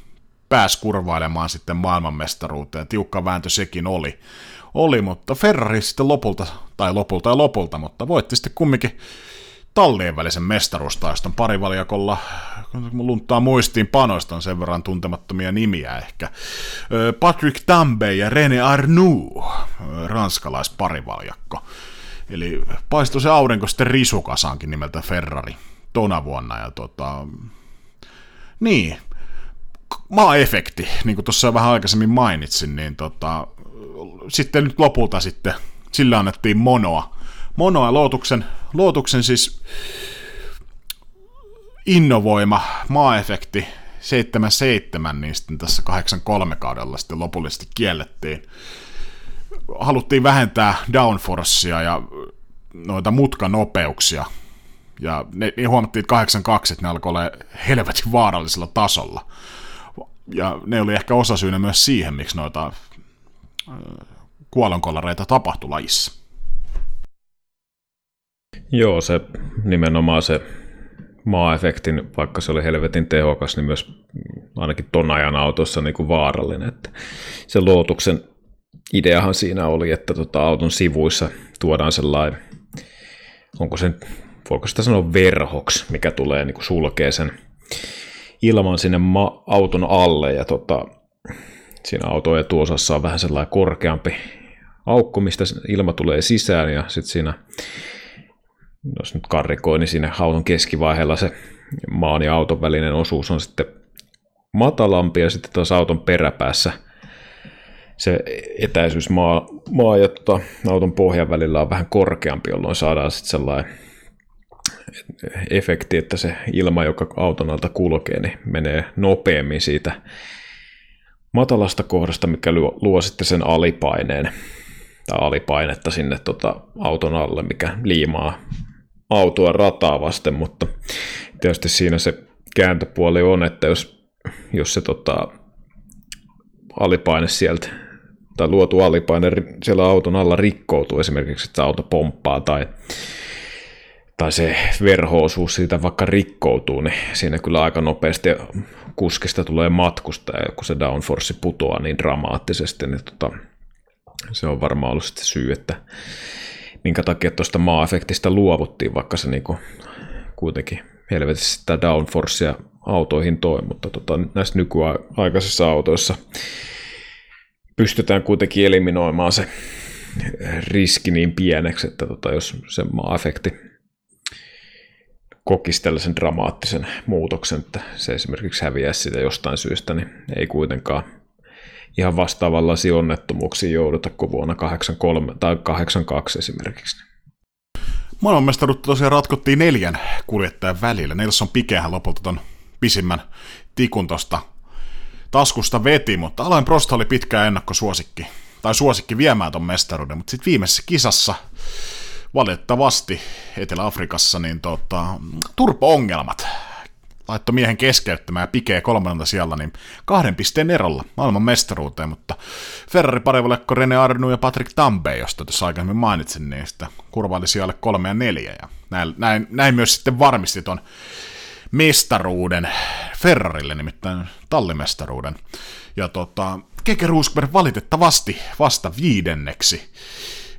A: pääsi kurvailemaan sitten maailmanmestaruuteen. Tiukka vääntö sekin oli. Oli, mutta Ferrari sitten lopulta, tai lopulta ja lopulta, mutta voitti sitten kumminkin tallien välisen mestaruustaiston parivaljakolla, kun lunttaa muistiin panoista sen verran tuntemattomia nimiä ehkä. Patrick Tambe ja René Arnoux, ranskalaisparivaljakko. Eli paistoi se aurinko sitten risukasaankin nimeltä Ferrari tona vuonna. Ja tota, niin, maa-efekti, niin kuin tuossa vähän aikaisemmin mainitsin, niin tota, sitten nyt lopulta sitten sillä annettiin monoa. Monoa Lootuksen, Lootuksen siis innovoima maa-efekti 77, niin sitten tässä 83 kaudella sitten lopullisesti kiellettiin. Haluttiin vähentää downforcea ja noita mutkanopeuksia ja ne, niin huomattiin, että 82, että ne alkoi olla helvetin vaarallisella tasolla. Ja ne oli ehkä osasyynä myös siihen, miksi noita kuolonkolareita tapahtui lajissa.
B: Joo, se nimenomaan se maa-efektin, vaikka se oli helvetin tehokas, niin myös ainakin ton ajan autossa niin kuin vaarallinen. Että se luotuksen ideahan siinä oli, että tota auton sivuissa tuodaan sellainen, onko se voiko sitä sanoa verhoksi, mikä tulee niin kuin sulkee sen ilman sinne ma- auton alle ja tota, siinä auton etuosassa on vähän sellainen korkeampi aukko, mistä ilma tulee sisään ja sitten siinä, jos nyt karrikoi, niin siinä auton keskivaiheella se maan ja auton välinen osuus on sitten matalampi ja sitten taas auton peräpäässä se etäisyys maa, maa ja tota, auton pohjan välillä on vähän korkeampi, jolloin saadaan sitten sellainen efekti, että se ilma, joka auton alta kulkee, niin menee nopeammin siitä matalasta kohdasta, mikä luo, luo sitten sen alipaineen tai alipainetta sinne tota auton alle, mikä liimaa autoa rataa vasten, mutta tietysti siinä se kääntöpuoli on, että jos, jos se tota, alipaine sieltä tai luotu alipaine siellä auton alla rikkoutuu esimerkiksi, että auto pomppaa tai tai se verhoosuus siitä vaikka rikkoutuu, niin siinä kyllä aika nopeasti kuskista tulee matkusta, ja kun se downforce putoaa niin dramaattisesti, niin tota, se on varmaan ollut syy, että minkä takia tuosta maa-efektistä luovuttiin, vaikka se niinku kuitenkin helvetissä sitä downforcea autoihin toi, mutta tota, näissä nykyaikaisissa autoissa pystytään kuitenkin eliminoimaan se riski niin pieneksi, että tota, jos se maa-efekti kokisi tällaisen dramaattisen muutoksen, että se esimerkiksi häviää sitä jostain syystä, niin ei kuitenkaan ihan vastaavanlaisia onnettomuuksia jouduta kuin vuonna 83 tai 82 esimerkiksi.
A: Maailmanmestaruutta tosiaan ratkottiin neljän kuljettajan välillä. Nelson Pikehän lopulta ton pisimmän tikun tosta taskusta veti, mutta Alain Prost oli pitkään ennakkosuosikki, tai suosikki viemään ton mestaruuden, mutta sitten viimeisessä kisassa valitettavasti Etelä-Afrikassa niin tota, turpo-ongelmat laittoi miehen keskeyttämään ja pikee kolmannelta siellä niin kahden pisteen erolla maailman mestaruuteen, mutta Ferrari parivalekko Rene Arnu ja Patrick Tambe, josta tuossa aikaisemmin mainitsin, niin sitä kurvaili siellä kolme ja neljä, ja näin, näin, näin myös sitten varmisti ton mestaruuden Ferrarille, nimittäin tallimestaruuden. Ja tota, Keke Roosberg valitettavasti vasta viidenneksi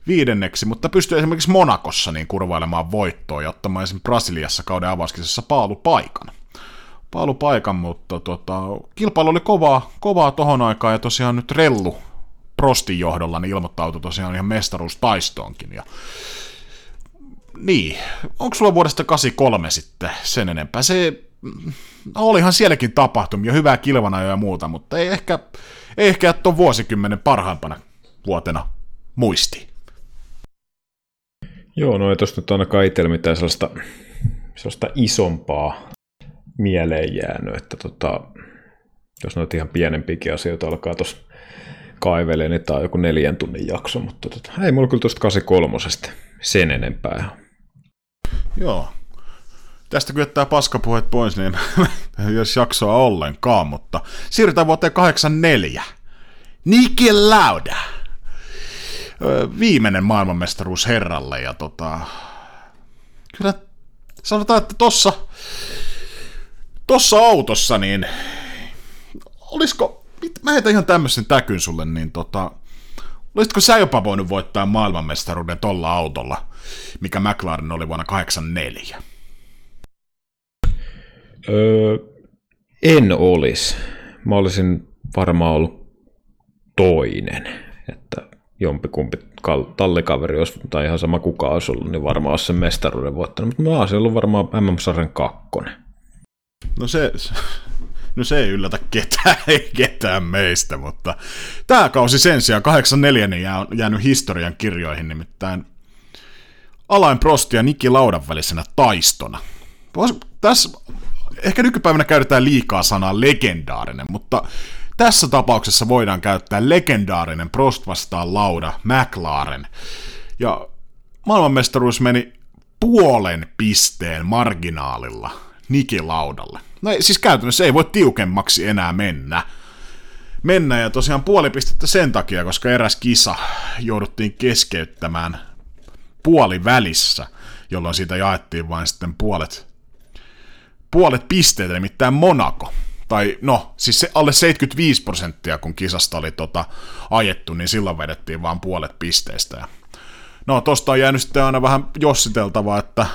A: viidenneksi, mutta pystyy esimerkiksi Monakossa niin kurvailemaan voittoa ja ottamaan esimerkiksi Brasiliassa kauden avauskisessa paalupaikan. Paalupaikan, mutta tota, kilpailu oli kovaa, kovaa tohon aikaan ja tosiaan nyt Rellu Prostin johdolla niin ilmoittautui tosiaan ihan mestaruustaistoonkin. Ja niin, onko sulla vuodesta 83 sitten sen enempää? Se no, olihan sielläkin tapahtumia, hyvää kilvana ja muuta, mutta ei ehkä, ei ehkä tuon vuosikymmenen parhaimpana vuotena muisti.
B: Joo, no ei tuosta nyt ainakaan itsellä mitään sellaista, sellaista isompaa mieleen jäänyt, että tota, jos noita ihan pienempiäkin asioita alkaa tuossa kaivelee, niin tämä on joku neljän tunnin jakso, mutta tota, ei mulla kyllä tuosta 83 sen enempää.
A: Joo. Tästä kyllä tämä paskapuheet pois, niin [LAUGHS] jos jaksoa ollenkaan, mutta siirrytään vuoteen 84. Niki Lauda viimeinen maailmanmestaruus herralle ja tota, kyllä sanotaan, että tossa, tossa autossa niin olisiko, mä heitän ihan tämmöisen täkyn sulle, niin tota, olisitko sä jopa voinut voittaa maailmanmestaruuden tolla autolla, mikä McLaren oli vuonna 84?
B: Öö, en olisi. Mä olisin varmaan ollut toinen. Että jompikumpi tallikaveri olisi, tai ihan sama kuka olisi ollut, niin varmaan olisi sen mestaruuden voittanut. Mutta mä olisin ollut varmaan MM-sarjan kakkonen.
A: No se, no se ei yllätä ketään, [LAUGHS] ei ketään meistä, mutta tämä kausi sen sijaan 84 niin jää, jäänyt historian kirjoihin nimittäin Alain Prost ja Niki Laudan välisenä taistona. Tässä ehkä nykypäivänä käytetään liikaa sanaa legendaarinen, mutta tässä tapauksessa voidaan käyttää legendaarinen Prost vastaan Lauda McLaren. Ja maailmanmestaruus meni puolen pisteen marginaalilla Niki Laudalle. No siis käytännössä ei voi tiukemmaksi enää mennä. Mennä ja tosiaan puoli pistettä sen takia, koska eräs kisa jouduttiin keskeyttämään puoli välissä, jolloin siitä jaettiin vain sitten puolet, puolet pisteitä, nimittäin Monaco tai no, siis se alle 75 prosenttia, kun kisasta oli tota, ajettu, niin silloin vedettiin vain puolet pisteistä. Ja no, tosta on jäänyt sitten aina vähän jossiteltavaa, että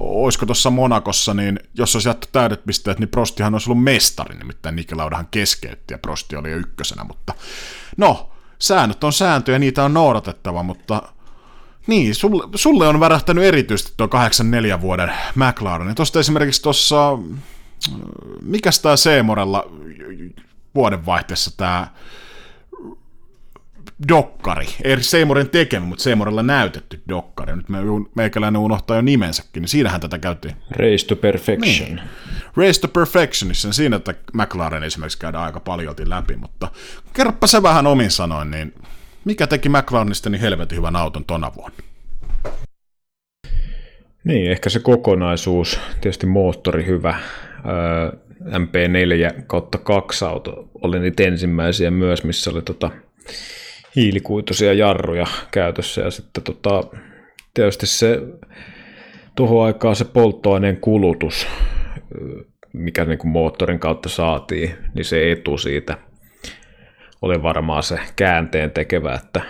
A: olisiko tuossa Monakossa, niin jos olisi jätty täydet pisteet, niin Prostihan olisi ollut mestari, nimittäin Niki Laudahan keskeytti ja Prosti oli jo ykkösenä, mutta no, säännöt on sääntöjä, niitä on noudatettava, mutta niin, sulle, sulle on värähtänyt erityisesti tuo 84 vuoden McLaren. Tuosta esimerkiksi tuossa mikäs tää Seemorella vuodenvaihteessa tämä dokkari, ei Seymorin tekemä, mutta Seemorella näytetty dokkari. Nyt me, meikäläinen unohtaa jo nimensäkin, niin siinähän tätä käytiin.
B: Race to Perfection.
A: Niin. Race to Perfectionissa, niin siinä että McLaren esimerkiksi käydään aika paljon läpi, mutta kerropa se vähän omin sanoin, niin mikä teki McLarenista niin helvetin hyvän auton tona vuonna?
B: Niin, ehkä se kokonaisuus, tietysti moottori hyvä, MP4 kautta 2 auto oli niitä ensimmäisiä myös, missä oli tota hiilikuituisia jarruja käytössä ja sitten tota, tietysti se tuohon aikaan se polttoaineen kulutus, mikä niin kuin moottorin kautta saatiin, niin se etu siitä oli varmaan se käänteen tekevä, että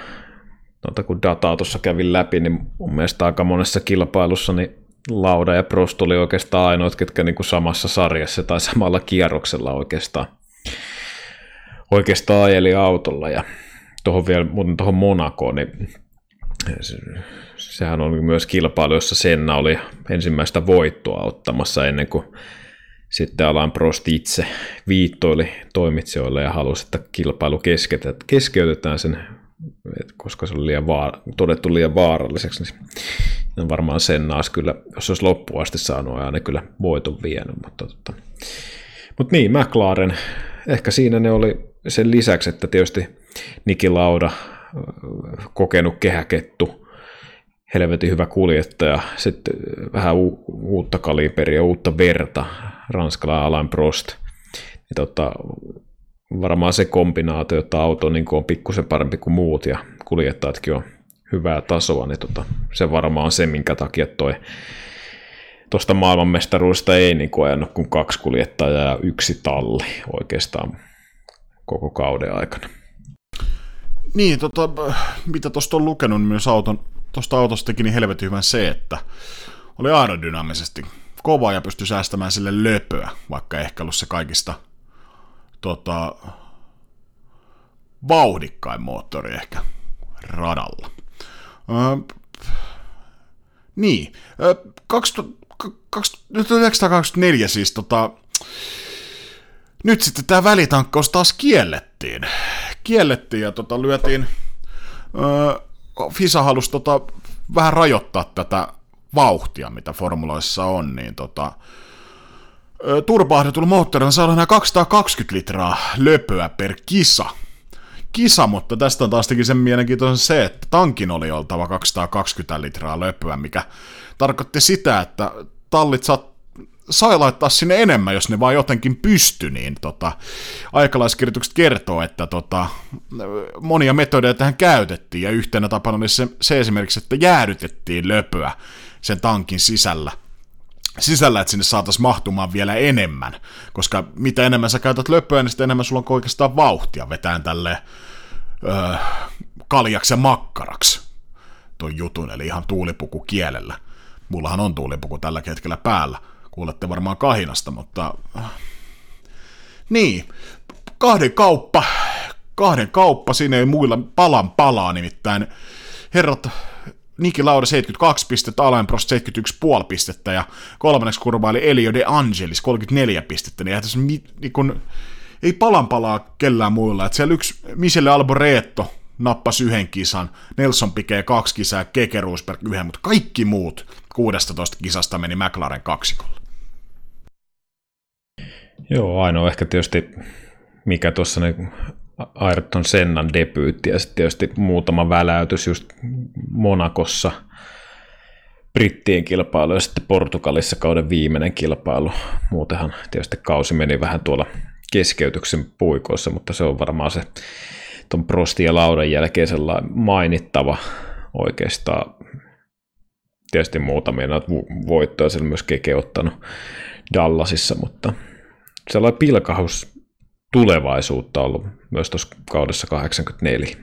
B: tuota, kun dataa tuossa kävin läpi, niin mun mielestä aika monessa kilpailussa niin Lauda ja Prost oli oikeastaan ainoat, ketkä niin kuin samassa sarjassa tai samalla kierroksella oikeastaan, oikeastaan ajeli autolla. Ja tuohon vielä muuten tuohon Monakoon, niin se, sehän oli myös kilpailu, jossa Senna oli ensimmäistä voittoa ottamassa ennen kuin sitten Alan Prost itse viittoili toimitsijoille ja halusi, että kilpailu keskeytetään sen, koska se oli liian vaar- todettu liian vaaralliseksi, niin varmaan sen naas kyllä, jos olisi loppuun asti saanut, aina kyllä voiton vienyt. Mutta, mutta, mutta niin, McLaren, ehkä siinä ne oli sen lisäksi, että tietysti Niki Lauda, kokenut kehäkettu, helvetin hyvä kuljettaja, sitten vähän u- uutta kaliberia, uutta verta, ranskalainen Alain Prost. Niin tota, varmaan se kombinaatio, että auto niin on pikkusen parempi kuin muut ja kuljettajatkin on hyvää tasoa, niin tota, se varmaan on se, minkä takia toi tuosta maailmanmestaruudesta ei niin kuin ajanut kuin kaksi kuljettajaa ja yksi talli oikeastaan koko kauden aikana.
A: Niin, tota, mitä tuosta on lukenut, niin myös auton, tuosta autosta teki niin helvetin hyvän se, että oli aerodynaamisesti kova ja pystyi säästämään sille löpöä, vaikka ehkä ollut se kaikista tota, vauhdikkain moottori ehkä radalla. Öö, niin, öö, 1924 siis tota, nyt sitten tämä välitankkaus taas kiellettiin. Kiellettiin ja tota, lyötiin, öö, FISA halusi tota, vähän rajoittaa tätä vauhtia, mitä formuloissa on, niin tota, turbahdetulla moottorilla saadaan nämä 220 litraa löpöä per kisa. Kisa, mutta tästä on taas sen mielenkiintoisen se, että tankin oli oltava 220 litraa löpöä, mikä tarkoitti sitä, että tallit saat, sai laittaa sinne enemmän, jos ne vaan jotenkin pysty, niin tota, aikalaiskirjoitukset kertoo, että tota, monia metodeja tähän käytettiin, ja yhtenä tapana oli se, se esimerkiksi, että jäädytettiin löpöä sen tankin sisällä, sisällä, että sinne saataisiin mahtumaan vielä enemmän, koska mitä enemmän sä käytät löpöä, niin sitä enemmän sulla on oikeastaan vauhtia vetään tälle öö, kaljaksi ja makkaraksi ton jutun, eli ihan tuulipuku kielellä. Mullahan on tuulipuku tällä hetkellä päällä, kuulette varmaan kahinasta, mutta niin, kahden kauppa, kahden kauppa, siinä ei muilla palan palaa, nimittäin herrat Niki Lauda 72 pistettä, Alain Prost 71,5 pistettä ja kolmanneksi kurvaili Elio De Angelis 34 pistettä, niin, tässä mi, niin kun, ei palan palaa kellään muilla. Että siellä yksi Michelle Alboreto nappasi yhden kisan, Nelson Piquet kaksi kisaa Keke Rosberg yhden, mutta kaikki muut 16 kisasta meni McLaren kaksikolle.
B: Joo, ainoa ehkä tietysti mikä tuossa Ayrton Sennan debyytti ja sitten tietysti muutama väläytys just Monakossa brittien kilpailu ja sitten Portugalissa kauden viimeinen kilpailu. Muutenhan tietysti kausi meni vähän tuolla keskeytyksen puikoissa, mutta se on varmaan se tuon Prostin ja Laudan jälkeen sellainen mainittava oikeastaan tietysti muutamia noita voittoja siellä myös Keke ottanut Dallasissa, mutta sellainen pilkahus tulevaisuutta ollut myös tuossa kaudessa 84.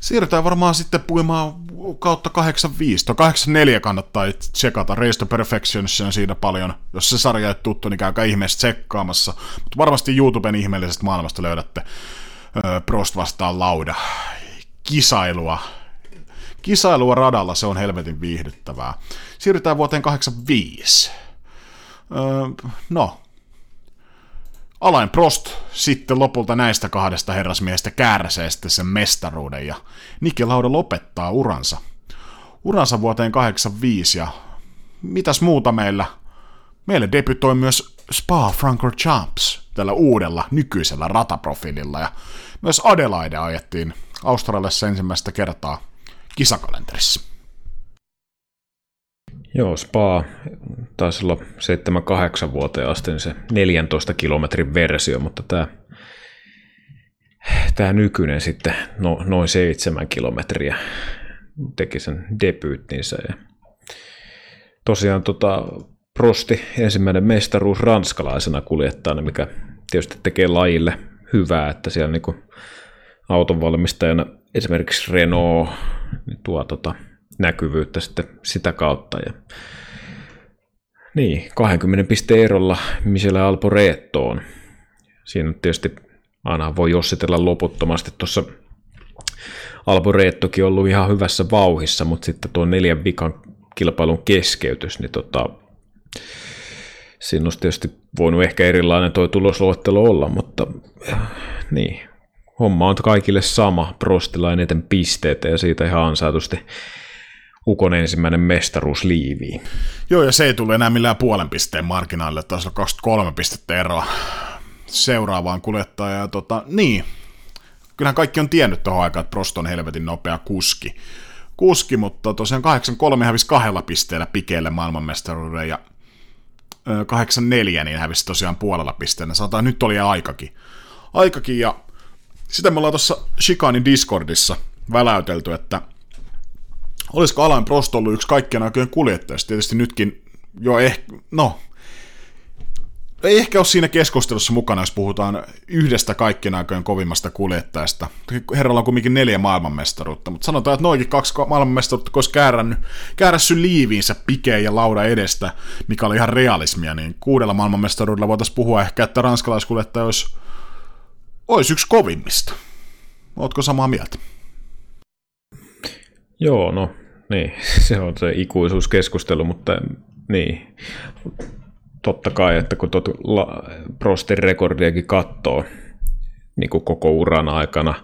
A: Siirrytään varmaan sitten puimaan kautta 85. Tuo 84 kannattaa tsekata. Race to Perfections on siinä paljon. Jos se sarja ei tuttu, niin käykää ihmeessä tsekkaamassa. Mutta varmasti YouTuben ihmeellisestä maailmasta löydätte Prost vastaan Lauda. Kisailua. Kisailua radalla, se on helvetin viihdyttävää. Siirrytään vuoteen 85. Öö, no, Alain Prost sitten lopulta näistä kahdesta herrasmiehestä kärsee sitten sen mestaruuden ja Niki Lauda lopettaa uransa. Uransa vuoteen 85 ja mitäs muuta meillä? Meille debytoi myös Spa Champs tällä uudella nykyisellä rataprofiililla ja myös Adelaide ajettiin Australiassa ensimmäistä kertaa kisakalenterissa.
B: Joo, Spa taisi olla 7-8 vuoteen asti niin se 14 kilometrin versio, mutta tämä, tämä nykyinen sitten no, noin 7 kilometriä teki sen debyyttinsä. Ja tosiaan tota, Prosti ensimmäinen mestaruus ranskalaisena kuljettajana, mikä tietysti tekee lajille hyvää, että siellä niin autonvalmistajana esimerkiksi Renault niin tuo tota, näkyvyyttä sitten sitä kautta. Ja niin, 20 pisteen erolla Michele Alporettoon. Siinä tietysti aina voi jossitella loputtomasti tuossa Alborettokin ollut ihan hyvässä vauhissa, mutta sitten tuo neljän vikan kilpailun keskeytys, niin tota, siinä olisi tietysti voinut ehkä erilainen tuo tulosluettelo olla, mutta niin, homma on kaikille sama, Prostilla eniten pisteitä ja siitä ihan ansaitusti Ukon ensimmäinen mestaruus liiviin.
A: Joo, ja se ei tule enää millään puolen pisteen marginaalille, taisi olla 23 pistettä eroa seuraavaan kuljettajaan. Tota, niin, kyllähän kaikki on tiennyt tuohon aikaan, että Prost on helvetin nopea kuski. Kuski, mutta tosiaan 83 hävisi kahdella pisteellä pikeille maailmanmestaruuden ja 84 niin hävisi tosiaan puolella pisteellä. Sanotaan, nyt oli aikakin. Aikakin ja sitä me ollaan tuossa Shikanin Discordissa väläytelty, että olisiko Alain Prost ollut yksi kaikkien aikojen kuljettajista. Tietysti nytkin jo ehkä, no, ei ehkä ole siinä keskustelussa mukana, jos puhutaan yhdestä kaikkien aikojen kovimmasta kuljettajasta. Herralla on kumminkin neljä maailmanmestaruutta, mutta sanotaan, että noikin kaksi maailmanmestaruutta, olisi käärännyt, käärässy liiviinsä pikeen ja lauda edestä, mikä oli ihan realismia, niin kuudella maailmanmestaruudella voitaisiin puhua ehkä, että ranskalaiskuljettaja olisi, olisi yksi kovimmista. Oletko samaa mieltä?
B: Joo, no niin, [LAUGHS] se on se ikuisuuskeskustelu, mutta niin, totta kai, että kun tuot Prostin rekordiakin katsoo niin kuin koko uran aikana,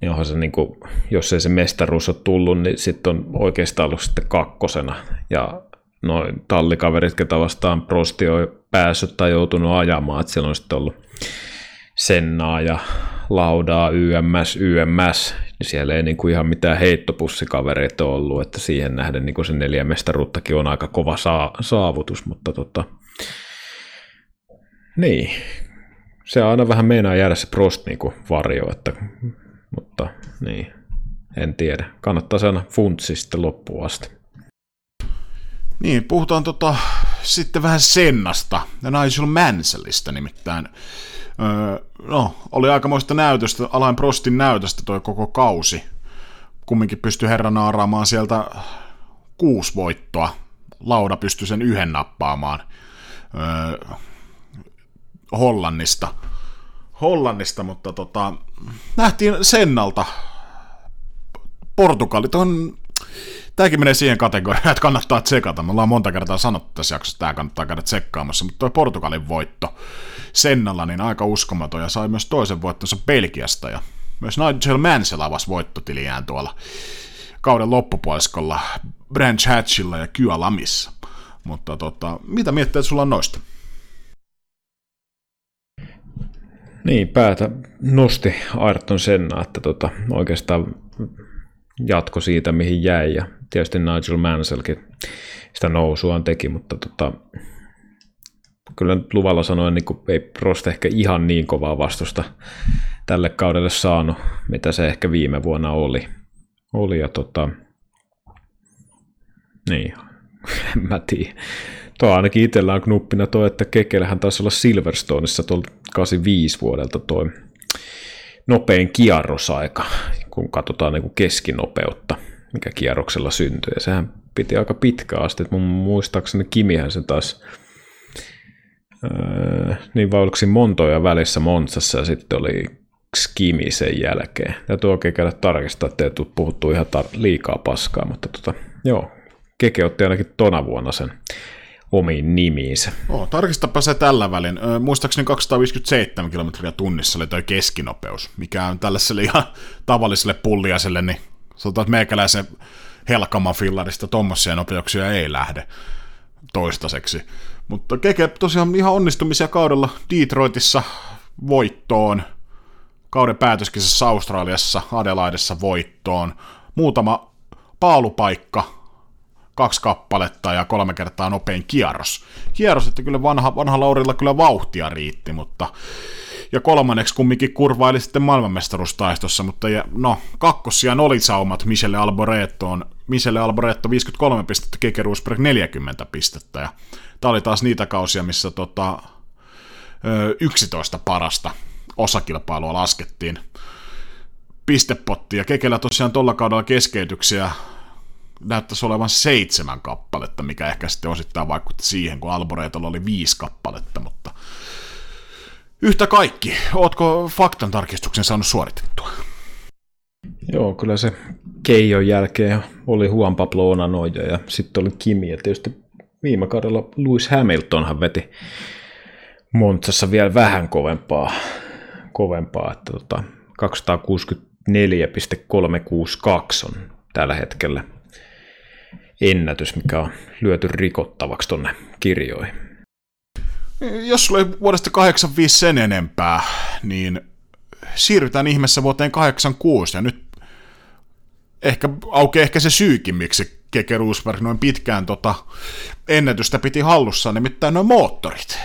B: niin onhan se, niin kuin, jos ei se mestaruus ole tullut, niin sitten on oikeastaan ollut sitten kakkosena. Ja noin tallikaverit, ketä vastaan Prosti on päässyt tai joutunut ajamaan, että siellä on sitten ollut Sennaa ja Laudaa, YMS, YMS, siellä ei niin kuin ihan mitään heittopussikavereita ollut, että siihen nähden niin kuin se neljä mestaruuttakin on aika kova saa, saavutus, mutta tota, niin, se aina vähän meinaa jäädä se Prost niin kuin varjo, että, mutta niin, en tiedä. Kannattaa aina funtsi sitten loppuun asti.
A: Niin, puhutaan tota, sitten vähän Sennasta ja Nigel Mansellista nimittäin. No, oli aikamoista näytöstä, Alain Prostin näytöstä toi koko kausi. Kumminkin pystyi herra naaraamaan sieltä kuusi voittoa. Lauda pystyi sen yhden nappaamaan. Öö, Hollannista. Hollannista, mutta tota, nähtiin Sennalta. Portugali, on Tämäkin menee siihen kategoriaan, että kannattaa tsekata. Me ollaan monta kertaa sanottu tässä jaksossa, että tämä kannattaa käydä tsekkaamassa, mutta tuo Portugalin voitto Sennalla niin aika uskomaton ja sai myös toisen voittonsa Belgiasta ja myös Nigel Mansell avasi voittotiliään tuolla kauden loppupuoliskolla Branch Hatchilla ja Kyalamissa. Mutta tota, mitä mietteet sulla on noista?
B: Niin, päätä nosti Ayrton Senna, että tota, oikeastaan jatko siitä, mihin jäi, ja tietysti Nigel Mansellkin sitä nousuaan teki, mutta tota, kyllä nyt luvalla sanoen niin ei Prost ehkä ihan niin kovaa vastusta tälle kaudelle saanut, mitä se ehkä viime vuonna oli. oli ja tota, niin, [LAUGHS] en mä tiedä. Tuo ainakin itsellä on knuppina tuo, että Kekelähän taisi olla Silverstoneissa tuolla 85 vuodelta tuo nopein kierrosaika, kun katsotaan niin kuin keskinopeutta, mikä kierroksella syntyy. Ja sehän piti aika pitkä asti, mun muistaakseni Kimihän se taas öö, niin vai oliko Montoja välissä Monsassa ja sitten oli Skimi sen jälkeen. Täytyy oikein käydä tarkistaa, ettei tule puhuttu ihan tar- liikaa paskaa, mutta tota, joo, Keke otti ainakin tona vuonna sen omiin nimiinsä.
A: Oh, tarkistapa se tällä välin. Ö, muistaakseni 257 kilometriä tunnissa oli toi keskinopeus, mikä on tällaiselle ihan tavalliselle pulliaselle, niin sanotaan, että meikäläisen helkama fillarista tuommoisia nopeuksia ei lähde toistaiseksi. Mutta Keke tosiaan ihan onnistumisia kaudella Detroitissa voittoon, kauden päätöskisessä Australiassa, Adelaidessa voittoon, muutama paalupaikka kaksi kappaletta ja kolme kertaa nopein kierros. Kierros, että kyllä vanha, vanha Laurilla kyllä vauhtia riitti, mutta ja kolmanneksi kumminkin kurvaili sitten maailmanmestaruustaistossa, mutta ja, no, kakkossiaan oli saumat Michelle Alborettoon, Michelle Alboretto 53 pistettä, Keke Rosberg 40 pistettä, ja tämä oli taas niitä kausia, missä tota, 11 parasta osakilpailua laskettiin pistepottia. ja Kekellä tosiaan tuolla kaudella keskeytyksiä näyttäisi olevan seitsemän kappaletta, mikä ehkä sitten osittain vaikutti siihen, kun Alboreetolla oli viisi kappaletta, mutta yhtä kaikki, ootko faktan tarkistuksen saanut suoritettua?
B: Joo, kyllä se Keijon jälkeen oli Juan Pablo Onanoja ja sitten oli Kimi ja tietysti viime kaudella Lewis Hamiltonhan veti Montsassa vielä vähän kovempaa, kovempaa että tota 264,362 on tällä hetkellä ennätys, mikä on lyöty rikottavaksi tonne kirjoihin.
A: Jos sulla ei vuodesta 85 sen enempää, niin siirrytään ihmeessä vuoteen 86, ja nyt ehkä aukeaa ehkä se syykin, miksi Keke Roosberg noin pitkään tota ennätystä piti hallussa, nimittäin noin moottorit.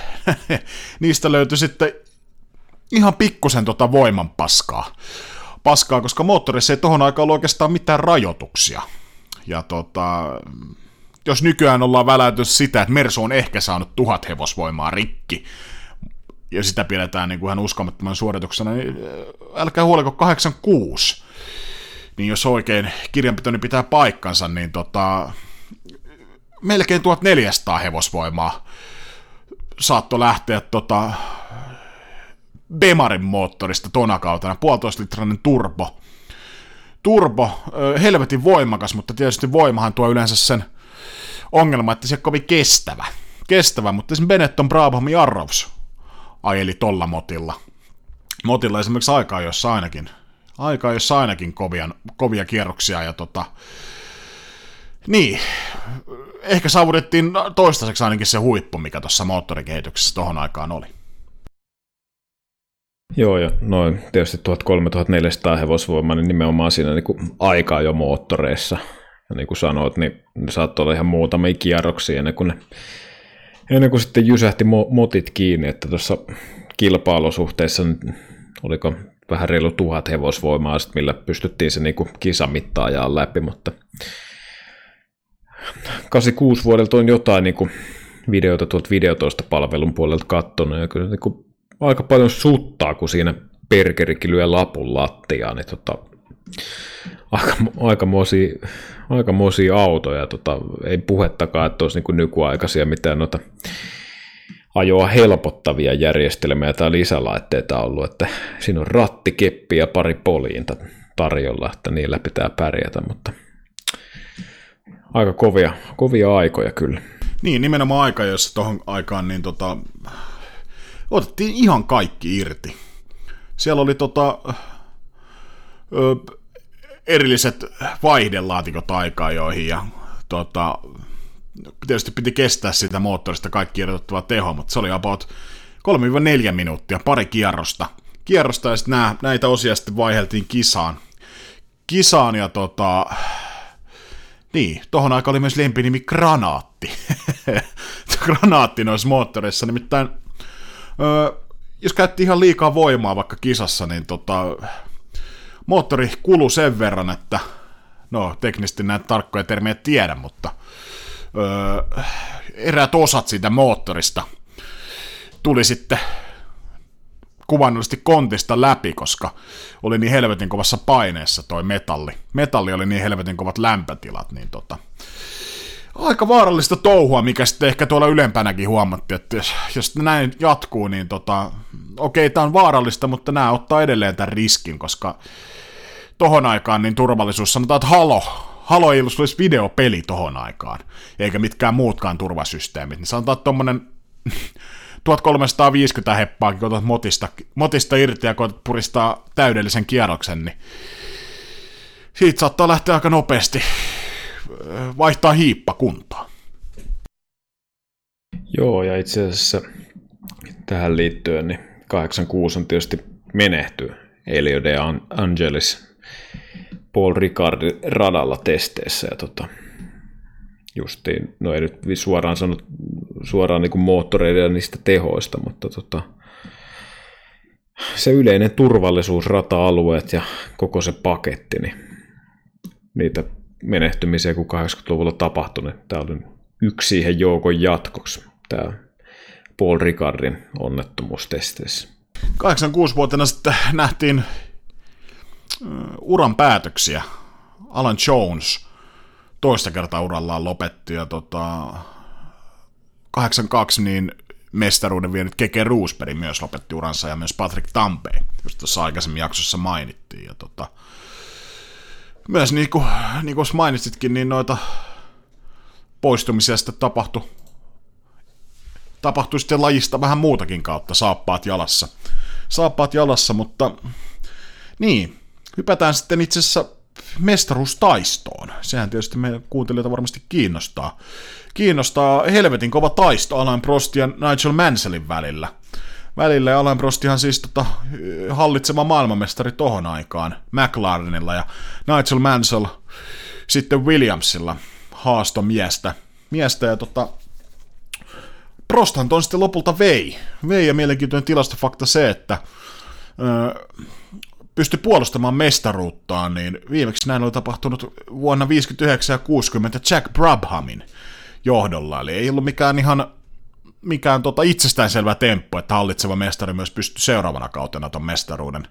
A: [LAUGHS] Niistä löytyi sitten ihan pikkusen tota voiman paskaa. paskaa, koska moottorissa ei tohon aikaan ollut oikeastaan mitään rajoituksia. Ja tota, jos nykyään ollaan väläyty sitä, että Mersu on ehkä saanut tuhat hevosvoimaa rikki, ja sitä pidetään niin kuin ihan uskomattoman suorituksena, niin äh, älkää huoliko 86. Niin jos oikein kirjanpitoni pitää paikkansa, niin tota, melkein 1400 hevosvoimaa saatto lähteä tota, Bemarin moottorista tona kautena, puolitoista litrainen turbo. Turbo, helvetin voimakas, mutta tietysti voimahan tuo yleensä sen ongelma, että se on kovin kestävä. Kestävä, mutta esimerkiksi Benetton Brabham Jarrovs ajeli tolla motilla. Motilla esimerkiksi aikaa, jossa ainakin, aikaa, jossa ainakin kovia, kovia kierroksia ja tota, niin, ehkä saavutettiin toistaiseksi ainakin se huippu, mikä tuossa moottorikehityksessä tohon aikaan oli.
B: Joo, ja noin tietysti 1400 hevosvoimaa, niin nimenomaan siinä niin aikaa jo moottoreissa. Ja niin kuin sanoit, niin ne saattoi olla ihan muutamia kierroksia ennen kuin, ne, ennen kuin sitten jysähti motit kiinni, että tuossa kilpailusuhteessa oliko vähän reilu tuhat hevosvoimaa, sit millä pystyttiin se niin kuin kisamittaajaan läpi, mutta 86 vuodelta on jotain niin kuin videoita tuolta videotoista palvelun puolelta katsonut, ja kyllä niin kuin aika paljon suttaa, kun siinä perkerikin lyö lapun lattiaan, niin tota, aika, aikamoisia, aikamoisia autoja, tota, ei puhettakaan, että olisi niin nykyaikaisia mitään noita ajoa helpottavia järjestelmiä tai lisälaitteita ollut, että siinä on ratti, keppi ja pari poliinta tarjolla, että niillä pitää pärjätä, mutta aika kovia, kovia aikoja kyllä.
A: Niin, nimenomaan aika, jossa tuohon aikaan niin tota, otettiin ihan kaikki irti. Siellä oli tota, erilliset vaihdelaatikot joihin ja tota, tietysti piti kestää sitä moottorista kaikki irrotettava teho, mutta se oli about 3-4 minuuttia, pari kierrosta. Kierrosta ja sitten nää, näitä osia sitten vaiheltiin kisaan. Kisaan ja tota, niin, tohon aikaan oli myös lempinimi Granaatti. [LAUGHS] Granaatti noissa moottoreissa, nimittäin öö, jos käytti ihan liikaa voimaa vaikka kisassa, niin tota, moottori kulu sen verran, että no teknisesti näitä tarkkoja termejä tiedä, mutta öö, eräät osat siitä moottorista tuli sitten kuvannollisesti kontista läpi, koska oli niin helvetin kovassa paineessa toi metalli. Metalli oli niin helvetin kovat lämpötilat, niin tota, aika vaarallista touhua, mikä sitten ehkä tuolla ylempänäkin huomattiin, että jos, jos näin jatkuu, niin tota, okei, tämä on vaarallista, mutta nämä ottaa edelleen tämän riskin, koska tohon aikaan niin turvallisuus, sanotaan, että halo, Halo ei ollut videopeli tohon aikaan, eikä mitkään muutkaan turvasysteemit, niin sanotaan, että tuommoinen 1350 [LAUGHS] heppaakin, kun otat motista, motista irti ja koetat puristaa täydellisen kierroksen, niin siitä saattaa lähteä aika nopeasti vaihtaa hiippa kuntoon.
B: Joo, ja itse asiassa tähän liittyen niin 86 on tietysti menehty Elio de Angelis Paul Ricard radalla testeissä ja tota, justiin, no ei nyt suoraan sanot suoraan niin moottoreiden ja niistä tehoista, mutta tota, se yleinen turvallisuus, rata-alueet ja koko se paketti, niin niitä menehtymisiä, kun 80-luvulla tapahtui, niin tämä oli yksi siihen joukon jatkoksi, tämä Paul Ricardin onnettomuustesteissä.
A: 86-vuotena sitten nähtiin uran päätöksiä. Alan Jones toista kertaa urallaan lopetti ja tota, 82 niin mestaruuden vienyt Keke Roosberg myös lopetti uransa ja myös Patrick Tampei, josta tuossa aikaisemmin jaksossa mainittiin. Ja tota, myös niin kuin, niin kuin mainitsitkin, niin noita poistumisia sitten tapahtui, tapahtui sitten lajista vähän muutakin kautta, saappaat jalassa. Saappaat jalassa, mutta niin, hypätään sitten itse asiassa mestaruustaistoon. Sehän tietysti meidän kuuntelijoita varmasti kiinnostaa. Kiinnostaa helvetin kova taisto Alain Prost ja Nigel Mansellin välillä. Välillä ja Alain Prostihan siis tota, hallitsema maailmanmestari tohon aikaan McLarenilla ja Nigel Mansell sitten Williamsilla haasto miestä. miestä ja tota, Prosthan ton sitten lopulta vei. Vei ja mielenkiintoinen tilastofakta se, että öö, pystyi puolustamaan mestaruuttaan, niin viimeksi näin oli tapahtunut vuonna 59 ja 60 Jack Brabhamin johdolla. Eli ei ollut mikään ihan mikään tota itsestäänselvä temppu, että hallitseva mestari myös pystyy seuraavana kautena ton mestaruuden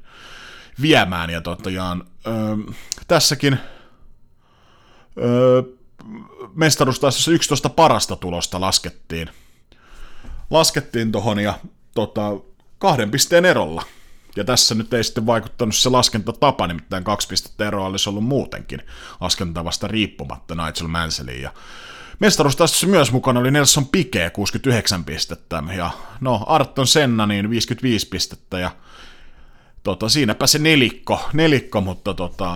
A: viemään. Ja tosiaan öö, tässäkin öö, mestaruustaisessa 11 parasta tulosta laskettiin, laskettiin tohon ja tota, kahden pisteen erolla – ja tässä nyt ei sitten vaikuttanut se laskentatapa, nimittäin kaksi pistettä eroa olisi ollut muutenkin laskentavasta riippumatta Nigel Manselliin. Ja tässä myös mukana oli Nelson Piquet 69 pistettä ja no Arton Senna niin 55 pistettä ja tota, siinäpä se nelikko, nelikko mutta tota,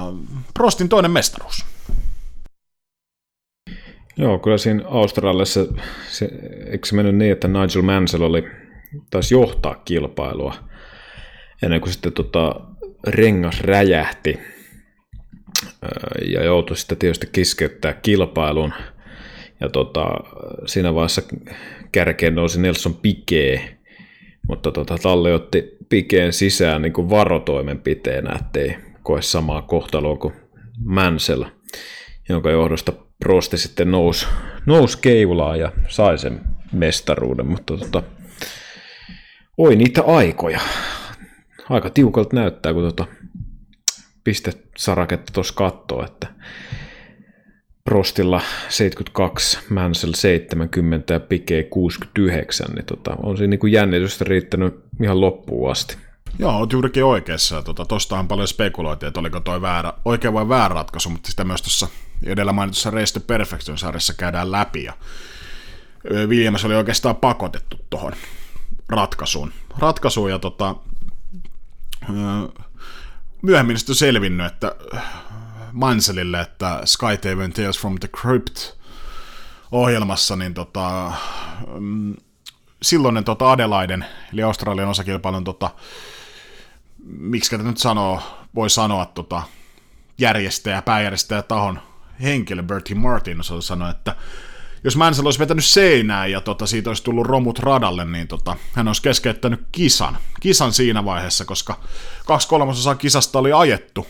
A: Prostin toinen mestaruus.
B: Joo, kyllä siinä Australiassa, se, eikö se mennyt niin, että Nigel Mansell oli, taisi johtaa kilpailua – ennen kuin sitten tota, rengas räjähti ja joutui sitten tietysti keskeyttää kilpailun. Ja tota, siinä vaiheessa kärkeen nousi Nelson Piquet, mutta tota, Talli otti Pikeen sisään niin kuin varotoimenpiteenä, ettei koe samaa kohtaloa kuin Mansell, jonka johdosta Prosti sitten nousi, nousi keivulaan ja sai sen mestaruuden, mutta tota, oi niitä aikoja aika tiukalta näyttää, kun tuota pistesaraketta tuossa katsoo, että Prostilla 72, Mansell 70 ja Pike 69, niin tota, on siinä niin kuin jännitystä riittänyt ihan loppuun asti.
A: Joo, olet juurikin oikeassa. Tota, tostahan paljon spekuloitiin, että oliko toi väärä, oikein vai väärä ratkaisu, mutta sitä myös tuossa edellä mainitussa Race to Perfection sarjassa käydään läpi. Ja Williams oli oikeastaan pakotettu tuohon ratkaisuun. ratkaisuun ja tota, myöhemmin sitten selvinnyt, että Manselille, että Skytaven Tales from the Crypt ohjelmassa, niin tota, mm, silloinen tota Adelaiden, eli Australian osakilpailun, tota, miksi nyt sanoo, voi sanoa tota, järjestäjä, pääjärjestäjä tahon henkilö, Bertie Martin, sanoi, että jos Mansell olisi vetänyt seinään ja tota, siitä olisi tullut romut radalle, niin tota, hän olisi keskeyttänyt kisan. Kisan siinä vaiheessa, koska kaksi kolmasosaa kisasta oli ajettu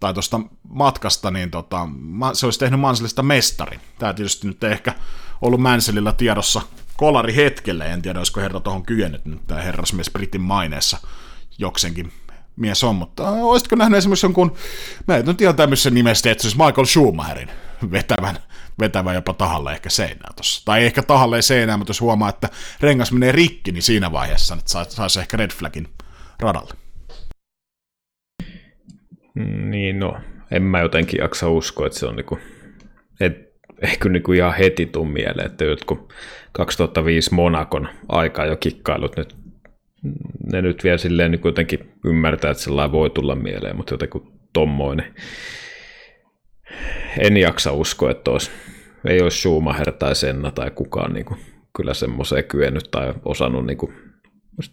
A: tai tuosta matkasta, niin tota, se olisi tehnyt Mansellista mestari. Tämä tietysti nyt ei ehkä ollut Mansellilla tiedossa kolari hetkelle, en tiedä, olisiko herra tuohon kyennyt nyt tämä herrasmies Britin maineessa jokseenkin mies on, mutta olisitko nähnyt esimerkiksi jonkun, mä en nyt ihan tämmöisen nimestä, että siis Michael Schumacherin vetävän vetävä jopa tahalle ehkä seinään tuossa. Tai ehkä tahalle seinään, mutta jos huomaa, että rengas menee rikki, niin siinä vaiheessa saisi sais ehkä red flagin radalle.
B: Niin, no, en mä jotenkin jaksa uskoa, että se on niinku, et, ehkä niinku ihan heti tuu mieleen, että jotkut 2005 Monakon aikaa jo kikkailut nyt, ne nyt vielä silleen niin jotenkin ymmärtää, että sellainen voi tulla mieleen, mutta jotenkin tommoinen en jaksa uskoa, että olisi, ei olisi Schumacher tai Senna tai kukaan niin kuin, kyllä semmoiseen kyennyt tai osannut niin kuin,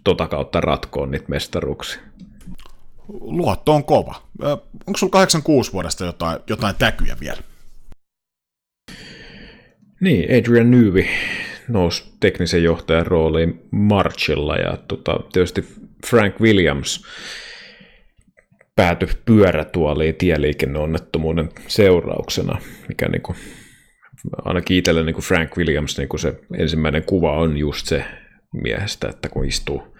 B: tota kautta ratkoa niitä mestaruuksia.
A: Luotto on kova. Onko sulla 86 vuodesta jotain, jotain täkyjä vielä?
B: Niin, Adrian Newby nousi teknisen johtajan rooliin Marchilla ja tota, tietysti Frank Williams päätyi pyörätuoliin tieliikenneonnettomuuden seurauksena, mikä niin kuin, ainakin itselle niin kuin Frank Williams niin kuin se ensimmäinen kuva on just se miehestä, että kun istuu,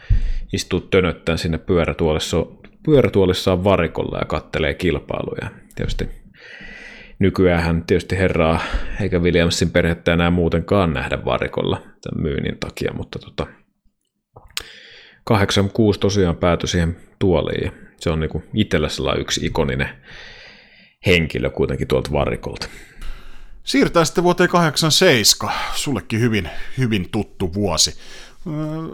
B: istuu tönöttäen sinne pyörätuolissa, pyörätuolissaan varikolla ja kattelee kilpailuja. Tietysti nykyään tietysti herraa, eikä Williamsin perhettä enää muutenkaan nähdä varikolla tämän myynnin takia, mutta tota, 86 tosiaan päätyi siihen tuoliin se on niinku itsellä sellainen yksi ikoninen, henkilö kuitenkin tuolta varikolta.
A: Siirtää sitten vuoteen 87, sullekin hyvin, hyvin tuttu vuosi.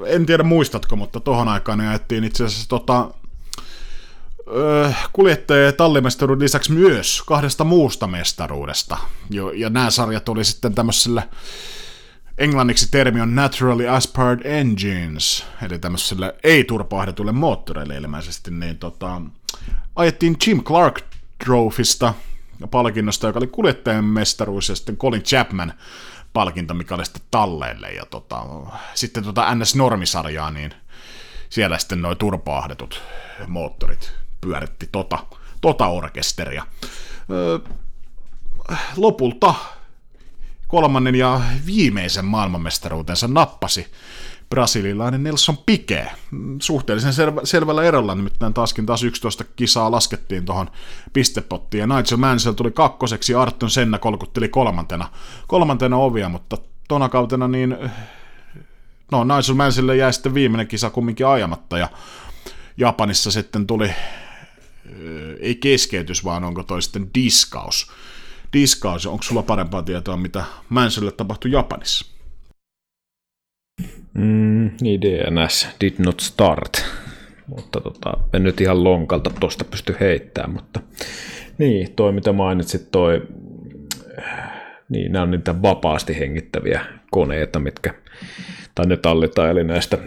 A: En tiedä muistatko, mutta tohon aikaan jaettiin itse asiassa tota, kuljettaja- ja tallimestaruuden lisäksi myös kahdesta muusta mestaruudesta. Ja nämä sarjat oli sitten tämmöisellä, englanniksi termi on Naturally Aspired Engines, eli tämmöiselle ei-turpahdetulle moottoreille ilmeisesti, niin tota, ajettiin Jim Clark Trophysta palkinnosta, joka oli kuljettajan mestaruus, ja sitten Colin Chapman palkinto, mikä oli sitten talleille, ja tota, sitten tota NS-normisarjaa, niin siellä sitten noin turpaahdetut moottorit pyöritti tota, tota orkesteria. Öö, lopulta kolmannen ja viimeisen maailmanmestaruutensa nappasi brasililainen Nelson Piquet. Suhteellisen selvä, selvällä erolla, nimittäin taaskin taas 11 kisaa laskettiin tuohon pistepottiin, ja Nigel Mansell tuli kakkoseksi, ja Arton Senna kolkutteli kolmantena, kolmantena ovia, mutta tona kautena niin, no Nigel Mansellille jäi sitten viimeinen kisa kumminkin ajamatta, ja Japanissa sitten tuli ei keskeytys, vaan onko toi sitten diskaus. Diskaus, onko sulla parempaa tietoa, mitä Manselle tapahtui Japanissa?
B: Mm, niin DNS, did not start. Mutta tota, en nyt ihan lonkalta tuosta pysty heittämään, mutta niin, toi mitä mainitsit, toi, niin nämä on niitä vapaasti hengittäviä koneita, mitkä, tai ne tallitaili näistä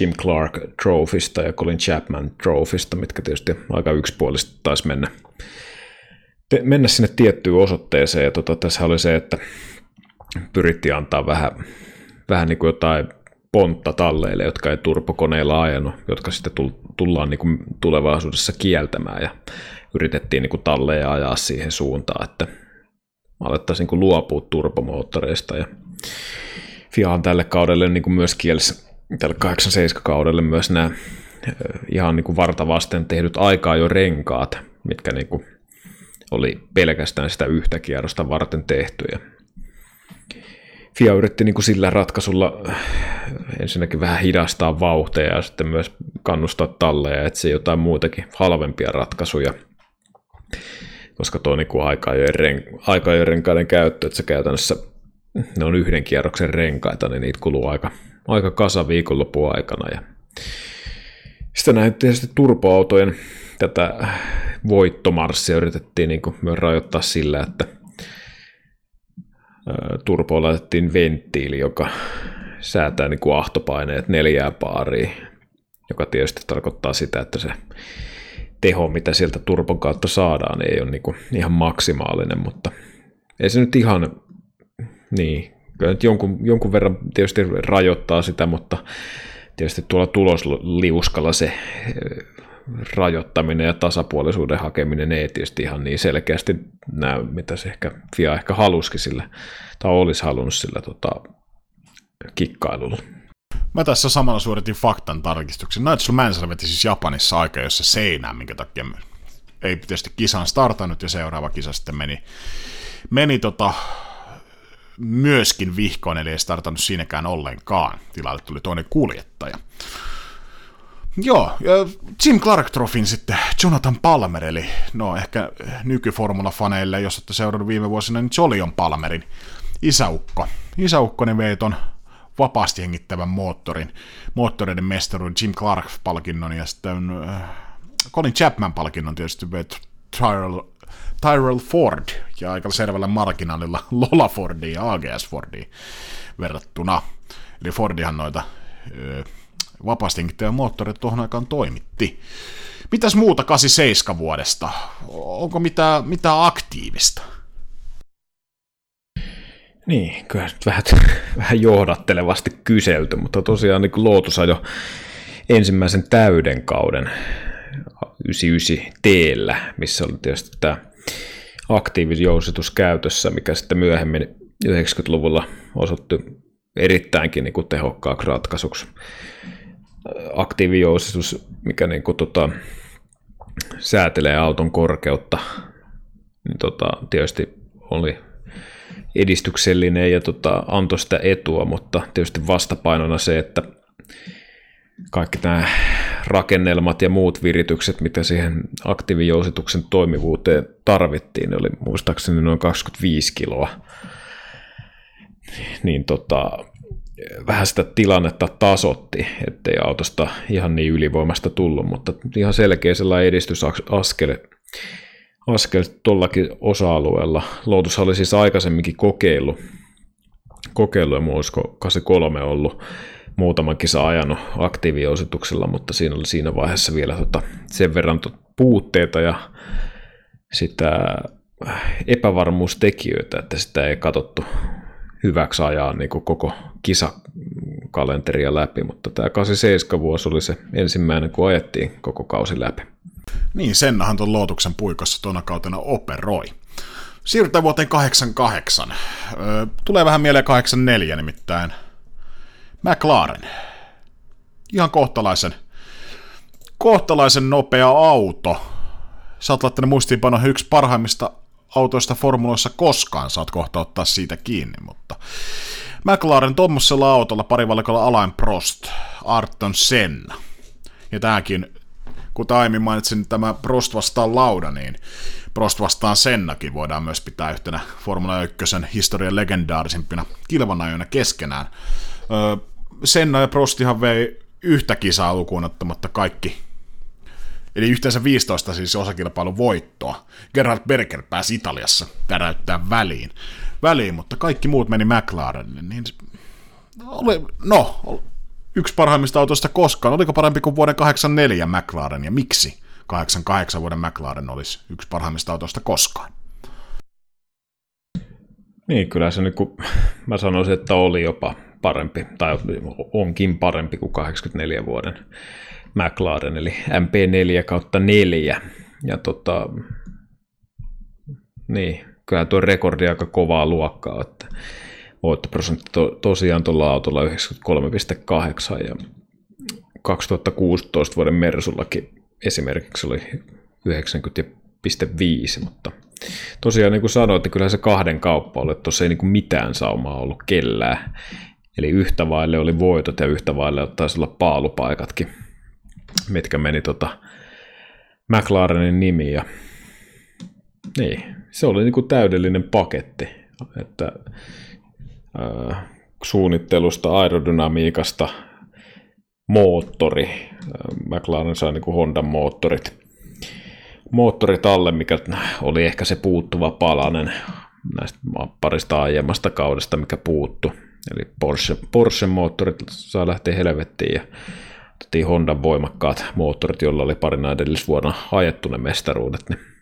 B: Jim Clark Trophysta ja Colin Chapman Trophysta, mitkä tietysti aika yksipuolisesti taisi mennä, te, mennä sinne tiettyyn osoitteeseen. Ja tota, tässä oli se, että pyrittiin antaa vähän, vähän niin kuin jotain pontta talleille, jotka ei turpokoneilla ajanut, jotka sitten tullaan niin kuin tulevaisuudessa kieltämään ja yritettiin niin kuin talleja ajaa siihen suuntaan, että alettaisiin niin luopua turbomoottoreista ja FIA on tälle kaudelle niin kuin myös kielessä, tälle 87 kaudelle myös nämä ihan niin kuin vartavasten tehdyt aikaa jo renkaat, mitkä niin kuin oli pelkästään sitä yhtä kierrosta varten tehtyjä. FIA yritti niin kuin sillä ratkaisulla ensinnäkin vähän hidastaa vauhteja ja sitten myös kannustaa talleja ja etsiä jotain muutakin halvempia ratkaisuja, koska tuo niin aika-ajojen ren, renkaiden käyttö, että se käytännössä ne on yhden kierroksen renkaita, niin niitä kuluu aika, aika kasa viikonlopun aikana. Ja sitten näin tietysti turpoautojen tätä voittomarssia yritettiin niin myös rajoittaa sillä, että turpoon laitettiin venttiili, joka säätää niin ahtopaineet neljää paaria, joka tietysti tarkoittaa sitä, että se teho, mitä sieltä turpon kautta saadaan, ei ole niin ihan maksimaalinen, mutta ei se nyt ihan niin, kyllä nyt jonkun, jonkun verran tietysti rajoittaa sitä, mutta tietysti tuolla tulosliuskalla se rajoittaminen ja tasapuolisuuden hakeminen ei tietysti ihan niin selkeästi näy, mitä se ehkä FIA ehkä halusikin sillä, tai olisi halunnut sillä tota, kikkailulla.
A: Mä tässä samalla suoritin faktan tarkistuksen. Nigel Mansell veti siis Japanissa aika, jossa seinään, minkä takia ei tietysti kisan startannut ja seuraava kisa sitten meni, meni tota, myöskin vihkoon, eli ei startannut siinäkään ollenkaan. Tilalle tuli toinen kuljettaja. Joo, Jim Clark Trofin sitten Jonathan Palmer, eli no ehkä nykyformula-faneille, jos olette seurannut viime vuosina, niin Jolion Palmerin isäukko. Isäukkonen vei ton vapaasti hengittävän moottorin, moottoreiden mestaruuden Jim Clark-palkinnon ja sitten äh, Colin Chapman-palkinnon tietysti vei Tyrell Tyrell Ford ja aika selvällä marginaalilla [LAUGHS] Lola Fordiin ja AGS Fordiin verrattuna. Eli Fordihan noita vapaasti moottoreita tuohon aikaan toimitti. Mitäs muuta 87 vuodesta? Onko mitään, mitään aktiivista?
B: Niin, kyllä nyt vähän, [LAUGHS] vähän johdattelevasti kyselty, mutta tosiaan niin Lotus jo ensimmäisen täyden kauden 99 teellä, missä oli tietysti tämä aktiivijousitus käytössä, mikä sitten myöhemmin 90-luvulla osoittui erittäinkin niin kuin tehokkaaksi ratkaisuksi. Aktiivijousitus, mikä niin kuin, tota, säätelee auton korkeutta, niin tota, tietysti oli edistyksellinen ja tota, antoi sitä etua, mutta tietysti vastapainona se, että kaikki nämä rakennelmat ja muut viritykset, mitä siihen aktiivijousituksen toimivuuteen tarvittiin, oli muistaakseni noin 25 kiloa. Niin tota, vähän sitä tilannetta tasotti, ettei autosta ihan niin ylivoimasta tullut, mutta ihan selkeä sellainen edistysaskel askel tuollakin osa-alueella. Lotus oli siis aikaisemminkin kokeillut, kokeillut ja olisiko 83 ollut muutaman kisa ajanut aktiiviosituksella, mutta siinä oli siinä vaiheessa vielä tota sen verran puutteita ja sitä epävarmuustekijöitä, että sitä ei katsottu hyväksi ajaa niin koko kisakalenteria läpi, mutta tämä 87 vuosi oli se ensimmäinen, kun ajettiin koko kausi läpi.
A: Niin, Sennahan tuon Lootuksen puikossa tuona kautena operoi. Siirrytään vuoteen 88. Tulee vähän mieleen 84 nimittäin. McLaren. Ihan kohtalaisen, kohtalaisen nopea auto. Sä oot laittanut muistiinpano yksi parhaimmista autoista formuloissa koskaan, saat kohta ottaa siitä kiinni, mutta McLaren tuommoisella autolla parivalikolla Alain Prost, Arton Senna. Ja tämäkin, kun aiemmin mainitsin tämä Prost vastaan lauda, niin Prost vastaan Sennakin voidaan myös pitää yhtenä Formula 1 historian legendaarisimpina kilvanajoina keskenään. Senna ja Prostihan vei yhtä kisaa lukuun ottamatta kaikki Eli yhteensä 15 siis osakilpailun voittoa. Gerhard Berger pääsi Italiassa täräyttää väliin. Väliin, mutta kaikki muut meni McLarenille. Niin oli, no, yksi parhaimmista autoista koskaan. Oliko parempi kuin vuoden 84 McLaren ja miksi 88 vuoden McLaren olisi yksi parhaimmista autoista koskaan?
B: Niin, kyllä se nyt, kun [LAUGHS] mä sanoisin, että oli jopa parempi, tai onkin parempi kuin 84 vuoden McLaren, eli MP4 kautta 4. Ja tota, niin, kyllä tuo rekordi aika kovaa luokkaa, että voittoprosentti to, tosiaan tuolla autolla 93,8 ja 2016 vuoden Mersullakin esimerkiksi oli 90,5, mutta tosiaan niin kuin sanoit, että kyllä se kahden kauppa oli, että tuossa ei niin kuin mitään saumaa ollut kellään. Eli yhtä vaille oli voitot ja yhtä vaille taisi olla paalupaikatkin mitkä meni tota McLarenin nimi ja niin, se oli niinku täydellinen paketti, että äh, suunnittelusta, aerodynamiikasta, moottori, McLaren sai niinku Honda moottorit, moottorit alle, mikä oli ehkä se puuttuva palanen näistä parista aiemmasta kaudesta, mikä puuttu. Eli Porsche, Porsche moottorit saa lähteä helvettiin ja otettiin Hondan voimakkaat moottorit, joilla oli parina edellisvuonna ajettu ne mestaruudet. Niin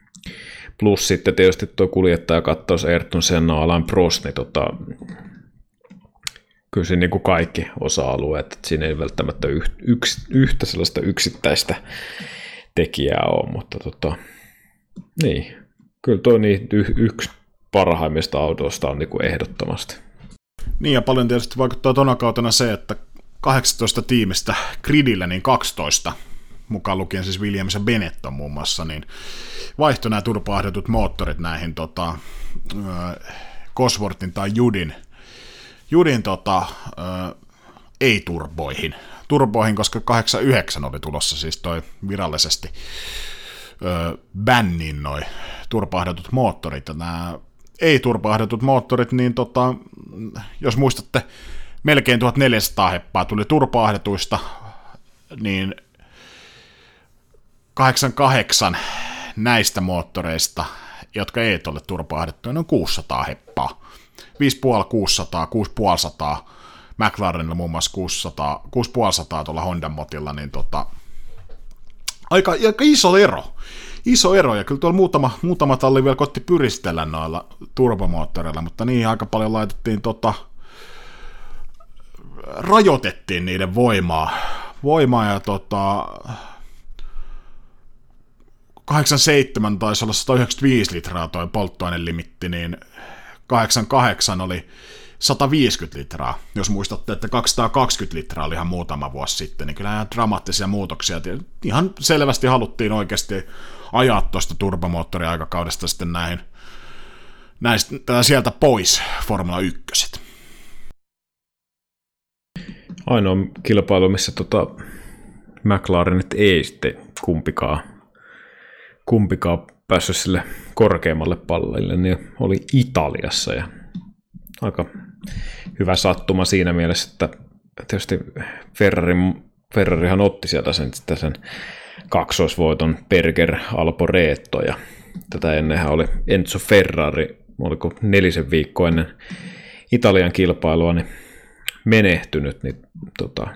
B: plus sitten tietysti tuo kuljettaja katsoisi Ayrton Senna Alain Prost, niin tota, kyllä siinä niin kuin kaikki osa-alueet, että siinä ei välttämättä yksi, yhtä sellaista yksittäistä tekijää ole, mutta tota, niin, kyllä tuo niin, yksi parhaimmista autoista on niin kuin ehdottomasti.
A: Niin ja paljon tietysti vaikuttaa tona kautena se, että 18 tiimistä gridillä, niin 12 mukaan lukien siis Williams ja Benetton muun muassa, niin vaihtoi nämä turpaahdetut moottorit näihin tota, Cosworthin tai Judin, Judin tota, ei-turboihin. Turboihin, koska 89 oli tulossa siis toi virallisesti bännin noi turpaahdetut moottorit. Ja nämä ei-turpaahdetut moottorit, niin tota, jos muistatte melkein 1400 heppaa tuli turpaahdetuista, niin 88 näistä moottoreista, jotka ei ole turpaahdettuja, on 600 heppaa. 5,5 600, 6,5 McLarenilla muun muassa 600, 6,5 tuolla Honda Motilla, niin tota, aika, aika iso ero. Iso ero, ja kyllä tuolla muutama, muutama talli vielä kotti pyristellä noilla turbomoottoreilla, mutta niin aika paljon laitettiin tota, rajoitettiin niiden voimaa. Voimaa ja tota, 87 taisi olla 195 litraa toi polttoainelimitti, niin 88 oli 150 litraa, jos muistatte, että 220 litraa oli ihan muutama vuosi sitten, niin kyllä ihan dramaattisia muutoksia. Ihan selvästi haluttiin oikeasti ajaa tuosta turbomoottoriaikakaudesta sitten näihin, näistä, sieltä pois Formula 1
B: ainoa kilpailu, missä tota, McLarenit ei sitten kumpikaan, kumpikaan päässyt sille korkeammalle pallille, niin oli Italiassa ja aika hyvä sattuma siinä mielessä, että tietysti Ferrari, Ferrarihan otti sieltä sen, sen kaksoisvoiton Berger Alporeetto ja tätä ennenhän oli Enzo Ferrari, oliko nelisen viikkoa ennen Italian kilpailua, niin menehtynyt, niin tota,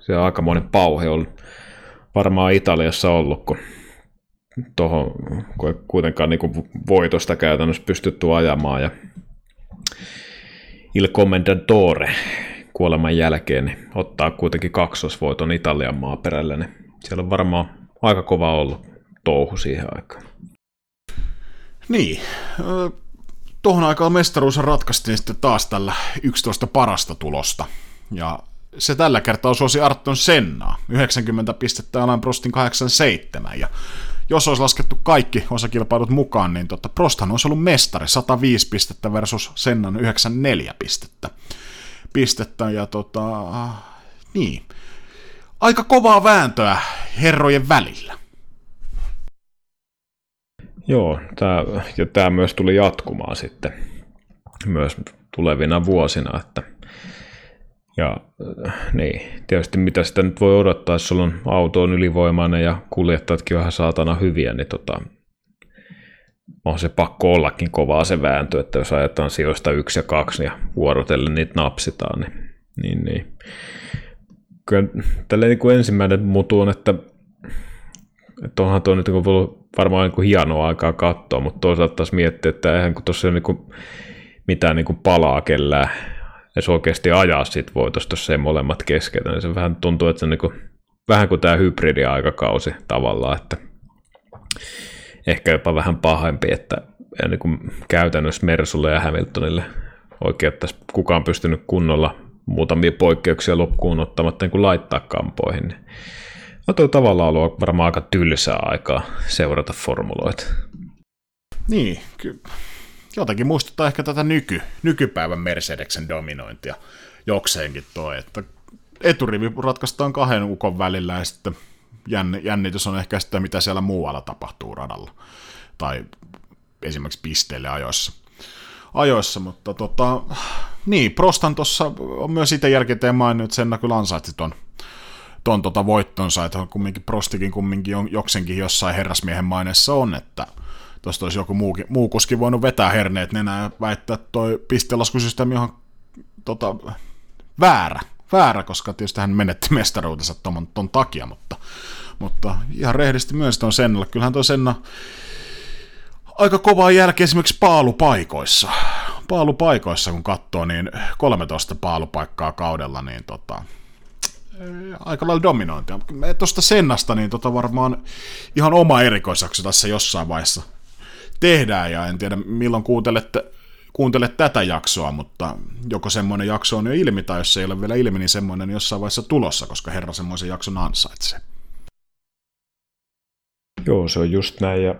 B: se on aikamoinen pauhe on varmaan Italiassa ollut, kun tuohon kuitenkaan niin kuin voitosta käytännössä pystytty ajamaan ja Il Commendatore kuoleman jälkeen niin ottaa kuitenkin kaksosvoiton Italian maaperälle, niin siellä on varmaan aika kova ollut touhu siihen aikaan.
A: Niin, tuohon aikaan mestaruus ratkaistiin sitten taas tällä 11 parasta tulosta. Ja se tällä kertaa suosi Arton Sennaa, 90 pistettä Alain Prostin 87. Ja jos olisi laskettu kaikki osakilpailut mukaan, niin tota, Prosthan olisi ollut mestari, 105 pistettä versus Sennan 94 pistettä. pistettä ja tota, niin, aika kovaa vääntöä herrojen välillä.
B: Joo, tämä, ja tämä myös tuli jatkumaan sitten myös tulevina vuosina, että ja niin, tietysti mitä sitä nyt voi odottaa, jos sulla on auto on ylivoimainen ja kuljettajatkin vähän saatana hyviä, niin tota, on se pakko ollakin kovaa se vääntö, että jos ajetaan sijoista yksi ja kaksi ja vuorotellen niitä napsitaan, niin, niin, niin. kyllä tällä niin kuin ensimmäinen mutu on, että, että onhan tuo nyt niin ollut varmaan niin kuin hienoa aikaa katsoa, mutta toisaalta taas miettiä, että eihän kun tuossa niin kuin mitään niin kuin palaa kellään edes oikeasti ajaa sit voitosta, jos ei molemmat keskeytä, niin se vähän tuntuu, että se on niin kuin, vähän kuin tämä hybridiaikakausi tavallaan, että ehkä jopa vähän pahempi, että niin kuin käytännössä Mersulle ja Hamiltonille oikein tässä kukaan pystynyt kunnolla muutamia poikkeuksia loppuun ottamatta niin kuin laittaa kampoihin. Niin tuo tavallaan ollut varmaan aika tylsää aikaa seurata formuloita.
A: Niin, kyllä jotenkin muistuttaa ehkä tätä nyky, nykypäivän Mercedeksen dominointia jokseenkin toi, että eturivi ratkaistaan kahden ukon välillä ja sitten jännitys on ehkä sitä, mitä siellä muualla tapahtuu radalla tai esimerkiksi pisteille ajoissa. ajoissa mutta tota, niin, Prostan tuossa on myös itse jälkikäteen maininnut, että Senna kyllä ansaitsi ton, ton tota voittonsa, että kumminkin Prostikin kumminkin joksenkin jossain herrasmiehen maineessa on, että – tuosta olisi joku muu, muu kuski voinut vetää herneet nenää ja väittää, että toi pistelaskusysteemi on tota, väärä, väärä, koska tietysti hän menetti mestaruutensa ton, ton takia, mutta, mutta ihan rehdisti myös ton Sennalle. Kyllähän toi Senna aika kovaa jälkeen esimerkiksi paalupaikoissa. Paalupaikoissa, kun katsoo, niin 13 paalupaikkaa kaudella, niin tota, aika lailla dominointia. Tuosta Sennasta, niin tota varmaan ihan oma erikoisakso tässä jossain vaiheessa tehdään, ja en tiedä milloin kuuntelette, kuuntelet tätä jaksoa, mutta joko semmoinen jakso on jo ilmi, tai jos se ei ole vielä ilmi, niin semmoinen jossain vaiheessa tulossa, koska herra semmoisen jakson ansaitsee.
B: Joo, se on just näin, ja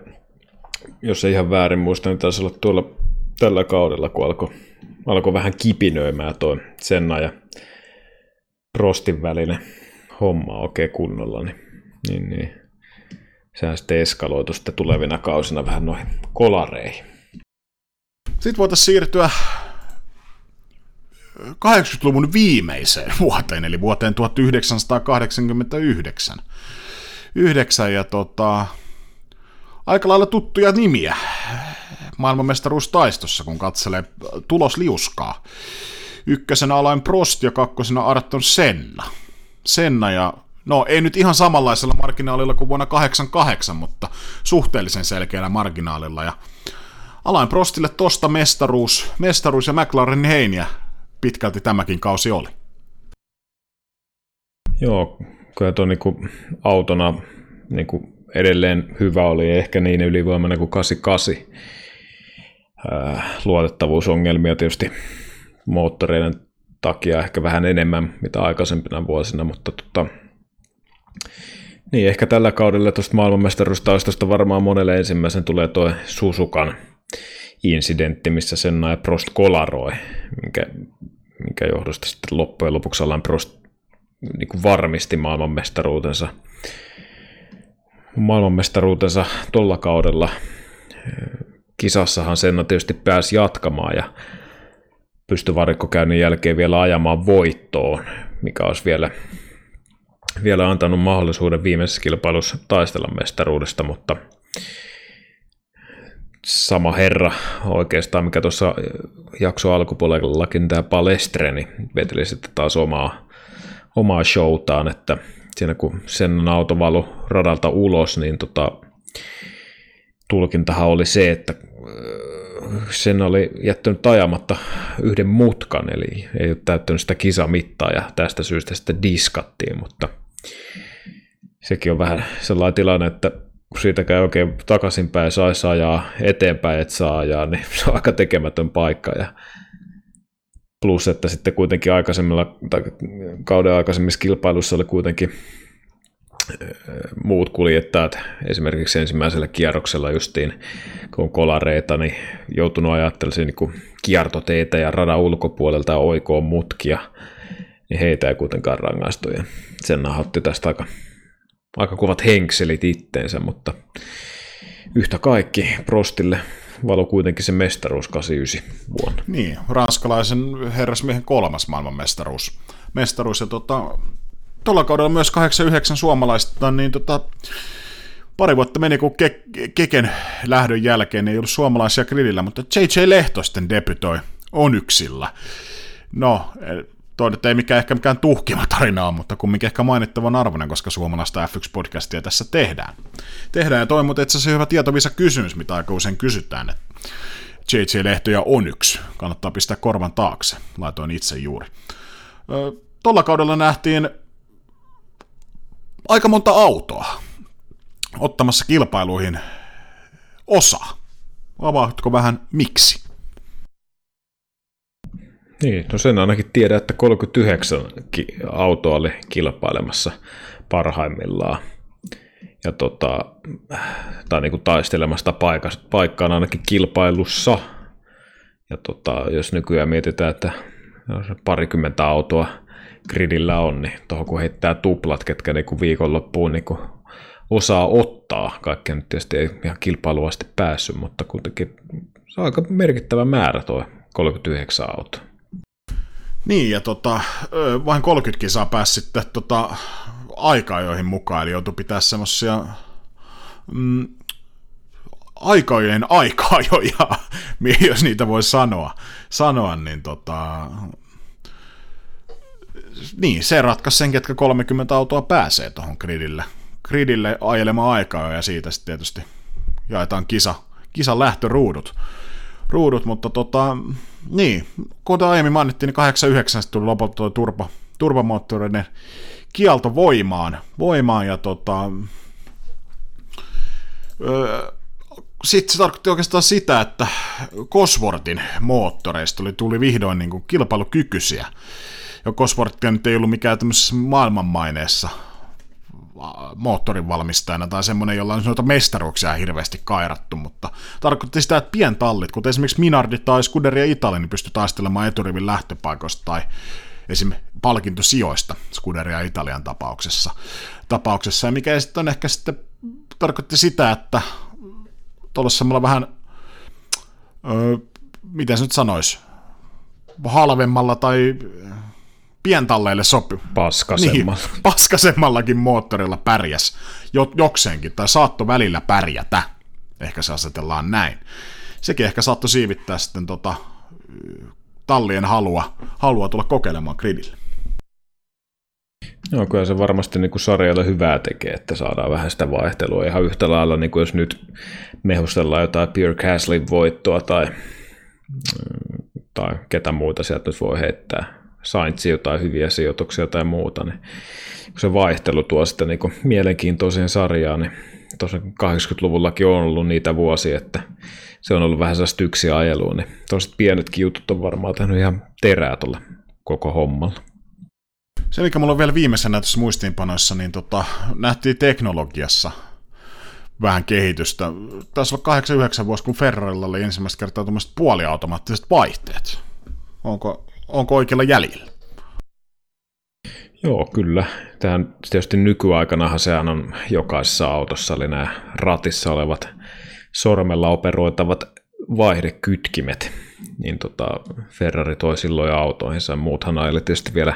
B: jos ei ihan väärin muista, niin taisi olla tuolla tällä kaudella, kun alkoi, alkoi vähän kipinöimään tuo Senna ja Prostin välinen homma oikein kunnolla, niin, niin, niin sehän sitten eskaloitu sitten tulevina kausina vähän noihin kolareihin.
A: Sitten voitaisiin siirtyä 80-luvun viimeiseen [LAUGHS] vuoteen, eli vuoteen 1989. 9 ja tota, aika lailla tuttuja nimiä maailmanmestaruustaistossa, kun katselee tulosliuskaa. Ykkösenä Alain Prost ja kakkosena Arton Senna. Senna ja No ei nyt ihan samanlaisella marginaalilla kuin vuonna 88, mutta suhteellisen selkeällä marginaalilla. Ja Alain Prostille tosta mestaruus, mestaruus ja McLaren heiniä pitkälti tämäkin kausi oli.
B: Joo, kyllä tuo niinku autona niinku edelleen hyvä oli, ehkä niin ylivoimainen kuin 88. Ää, luotettavuusongelmia tietysti moottoreiden takia ehkä vähän enemmän mitä aikaisempina vuosina, mutta tota, niin, ehkä tällä kaudella tuosta maailmanmestaruustaustosta varmaan monelle ensimmäisen tulee tuo Susukan incidentti, missä Senna ja Prost kolaroi, minkä, minkä johdosta sitten loppujen lopuksi Alain Prost niin kuin varmisti maailmanmestaruutensa, maailmanmestaruutensa tuolla kaudella. Kisassahan Senna tietysti pääsi jatkamaan ja pystyi varikkokäynnin jälkeen vielä ajamaan voittoon, mikä olisi vielä, vielä antanut mahdollisuuden viimeisessä kilpailussa taistella mestaruudesta, mutta sama herra oikeastaan, mikä tuossa jakso alkupuolellakin tämä Palestre, niin veteli sitten taas omaa, omaa showtaan, että siinä kun sen auto valu radalta ulos, niin tota, tulkintahan oli se, että sen oli jättänyt ajamatta yhden mutkan, eli ei ole täyttänyt sitä kisamittaa ja tästä syystä sitten diskattiin, mutta sekin on vähän sellainen tilanne, että kun siitä käy oikein takaisinpäin saisi ajaa, eteenpäin et saa ajaa, niin se on aika tekemätön paikka. Ja plus, että sitten kuitenkin aikaisemmilla, tai kauden aikaisemmissa kilpailuissa oli kuitenkin muut kuljettajat, esimerkiksi ensimmäisellä kierroksella justiin, kun on kolareita, niin joutunut ajattelemaan niin kiertoteitä ja radan ulkopuolelta oikoon mutkia, niin heitä ei kuitenkaan rangaistu. Ja sen otti tästä aika aika kovat henkselit itteensä, mutta yhtä kaikki Prostille valo kuitenkin se mestaruus 89 vuonna.
A: Niin, ranskalaisen herrasmiehen kolmas maailmanmestaruus. Mestaruus ja tota, tuolla kaudella myös 89 suomalaista, niin tota, pari vuotta meni, kun Ke- Keken lähdön jälkeen ei ollut suomalaisia grillillä, mutta JJ Lehtosten debytoi Onyxilla. No, toinen, että ei mikään ehkä mikään tuhkima tarina mutta kumminkin ehkä mainittavan arvoinen, koska suomalaista F1-podcastia tässä tehdään. Tehdään ja toi, mutta itse asiassa hyvä tietovisa kysymys, mitä aika usein kysytään, että JJ Lehtoja on yksi. Kannattaa pistää korvan taakse. Laitoin itse juuri. Tuolla kaudella nähtiin aika monta autoa ottamassa kilpailuihin osa. Avaatko vähän miksi?
B: Niin, no sen ainakin tiedän, että 39 autoa oli kilpailemassa parhaimmillaan. Ja tota, tai niin kuin taistelemasta paikkaan ainakin kilpailussa. Ja tota, jos nykyään mietitään, että parikymmentä autoa gridillä on, niin tuohon kun heittää tuplat, ketkä niin viikonloppuun niin osaa ottaa, kaikkea nyt tietysti ei ihan kilpailuasti päässyt, mutta kuitenkin se on aika merkittävä määrä tuo 39 autoa.
A: Niin, ja tota, vain 30 kisaa pääsi sitten tota, aika-ajoihin mukaan, eli joutui pitää semmoisia mm, aikajojen aika-ajoja, [LAUGHS] jos niitä voi sanoa, sanoa niin tota, niin, se ratkaisi sen, ketkä 30 autoa pääsee tuohon gridille, gridille ajelemaan aikaa ja siitä sitten tietysti jaetaan kisa, kisan lähtöruudut. Ruudut, mutta tota, niin, kuten aiemmin mainittiin, niin 89 tuli lopulta tuo turbo, turbomoottorinen kielto voimaan, voimaan ja tota, öö, sitten se tarkoitti oikeastaan sitä, että Cosworthin moottoreista tuli, tuli vihdoin niin kuin kilpailukykyisiä. Ja Cosworth nyt ei ollut mikään tämmöisessä maailmanmaineessa moottorin valmistajana tai semmoinen, jolla on noita mestaruuksia hirveästi kairattu, mutta tarkoitti sitä, että pientallit, kuten esimerkiksi Minardi tai Scuderia Italia, niin pystyi taistelemaan eturivin lähtöpaikoista tai esim. palkintosijoista Scuderia Italian tapauksessa. tapauksessa. Ja mikä sitten on ehkä sitten tarkoitti sitä, että tuollaisella vähän, öö, miten se nyt sanoisi, halvemmalla tai pientalleille sopi.
B: Paskasemmalla.
A: Niin, paskasemmallakin moottorilla pärjäs jokseenkin, tai saatto välillä pärjätä. Ehkä se asetellaan näin. Sekin ehkä saattoi siivittää sitten tota, tallien halua, halua tulla kokeilemaan gridille.
B: Joo, kyllä se varmasti niin kuin sarjalle hyvää tekee, että saadaan vähän sitä vaihtelua. Ihan yhtä lailla, niin kuin jos nyt mehustellaan jotain Pure Castlein voittoa tai, tai ketä muuta sieltä nyt voi heittää Saintsi jotain hyviä sijoituksia tai muuta, niin kun se vaihtelu tuo sitten niin mielenkiintoiseen sarjaan, niin tosiaan 80-luvullakin on ollut niitä vuosia, että se on ollut vähän sellaista yksi ajelua, niin tuollaiset pienetkin jutut on varmaan tehnyt ihan terää tuolla koko hommalla.
A: Se, mikä mulla on vielä viimeisenä tässä muistiinpanoissa, niin tota, nähtiin teknologiassa vähän kehitystä. Tässä on 89 vuosi, kun Ferrarilla oli ensimmäistä kertaa puoliautomaattiset vaihteet. Onko onko oikealla jäljellä?
B: Joo, kyllä. Tähän tietysti nykyaikanahan sehän on jokaisessa autossa, eli nämä ratissa olevat sormella operoitavat vaihdekytkimet, niin tota, Ferrari toi silloin jo autoihinsa. Muuthan ajeli tietysti vielä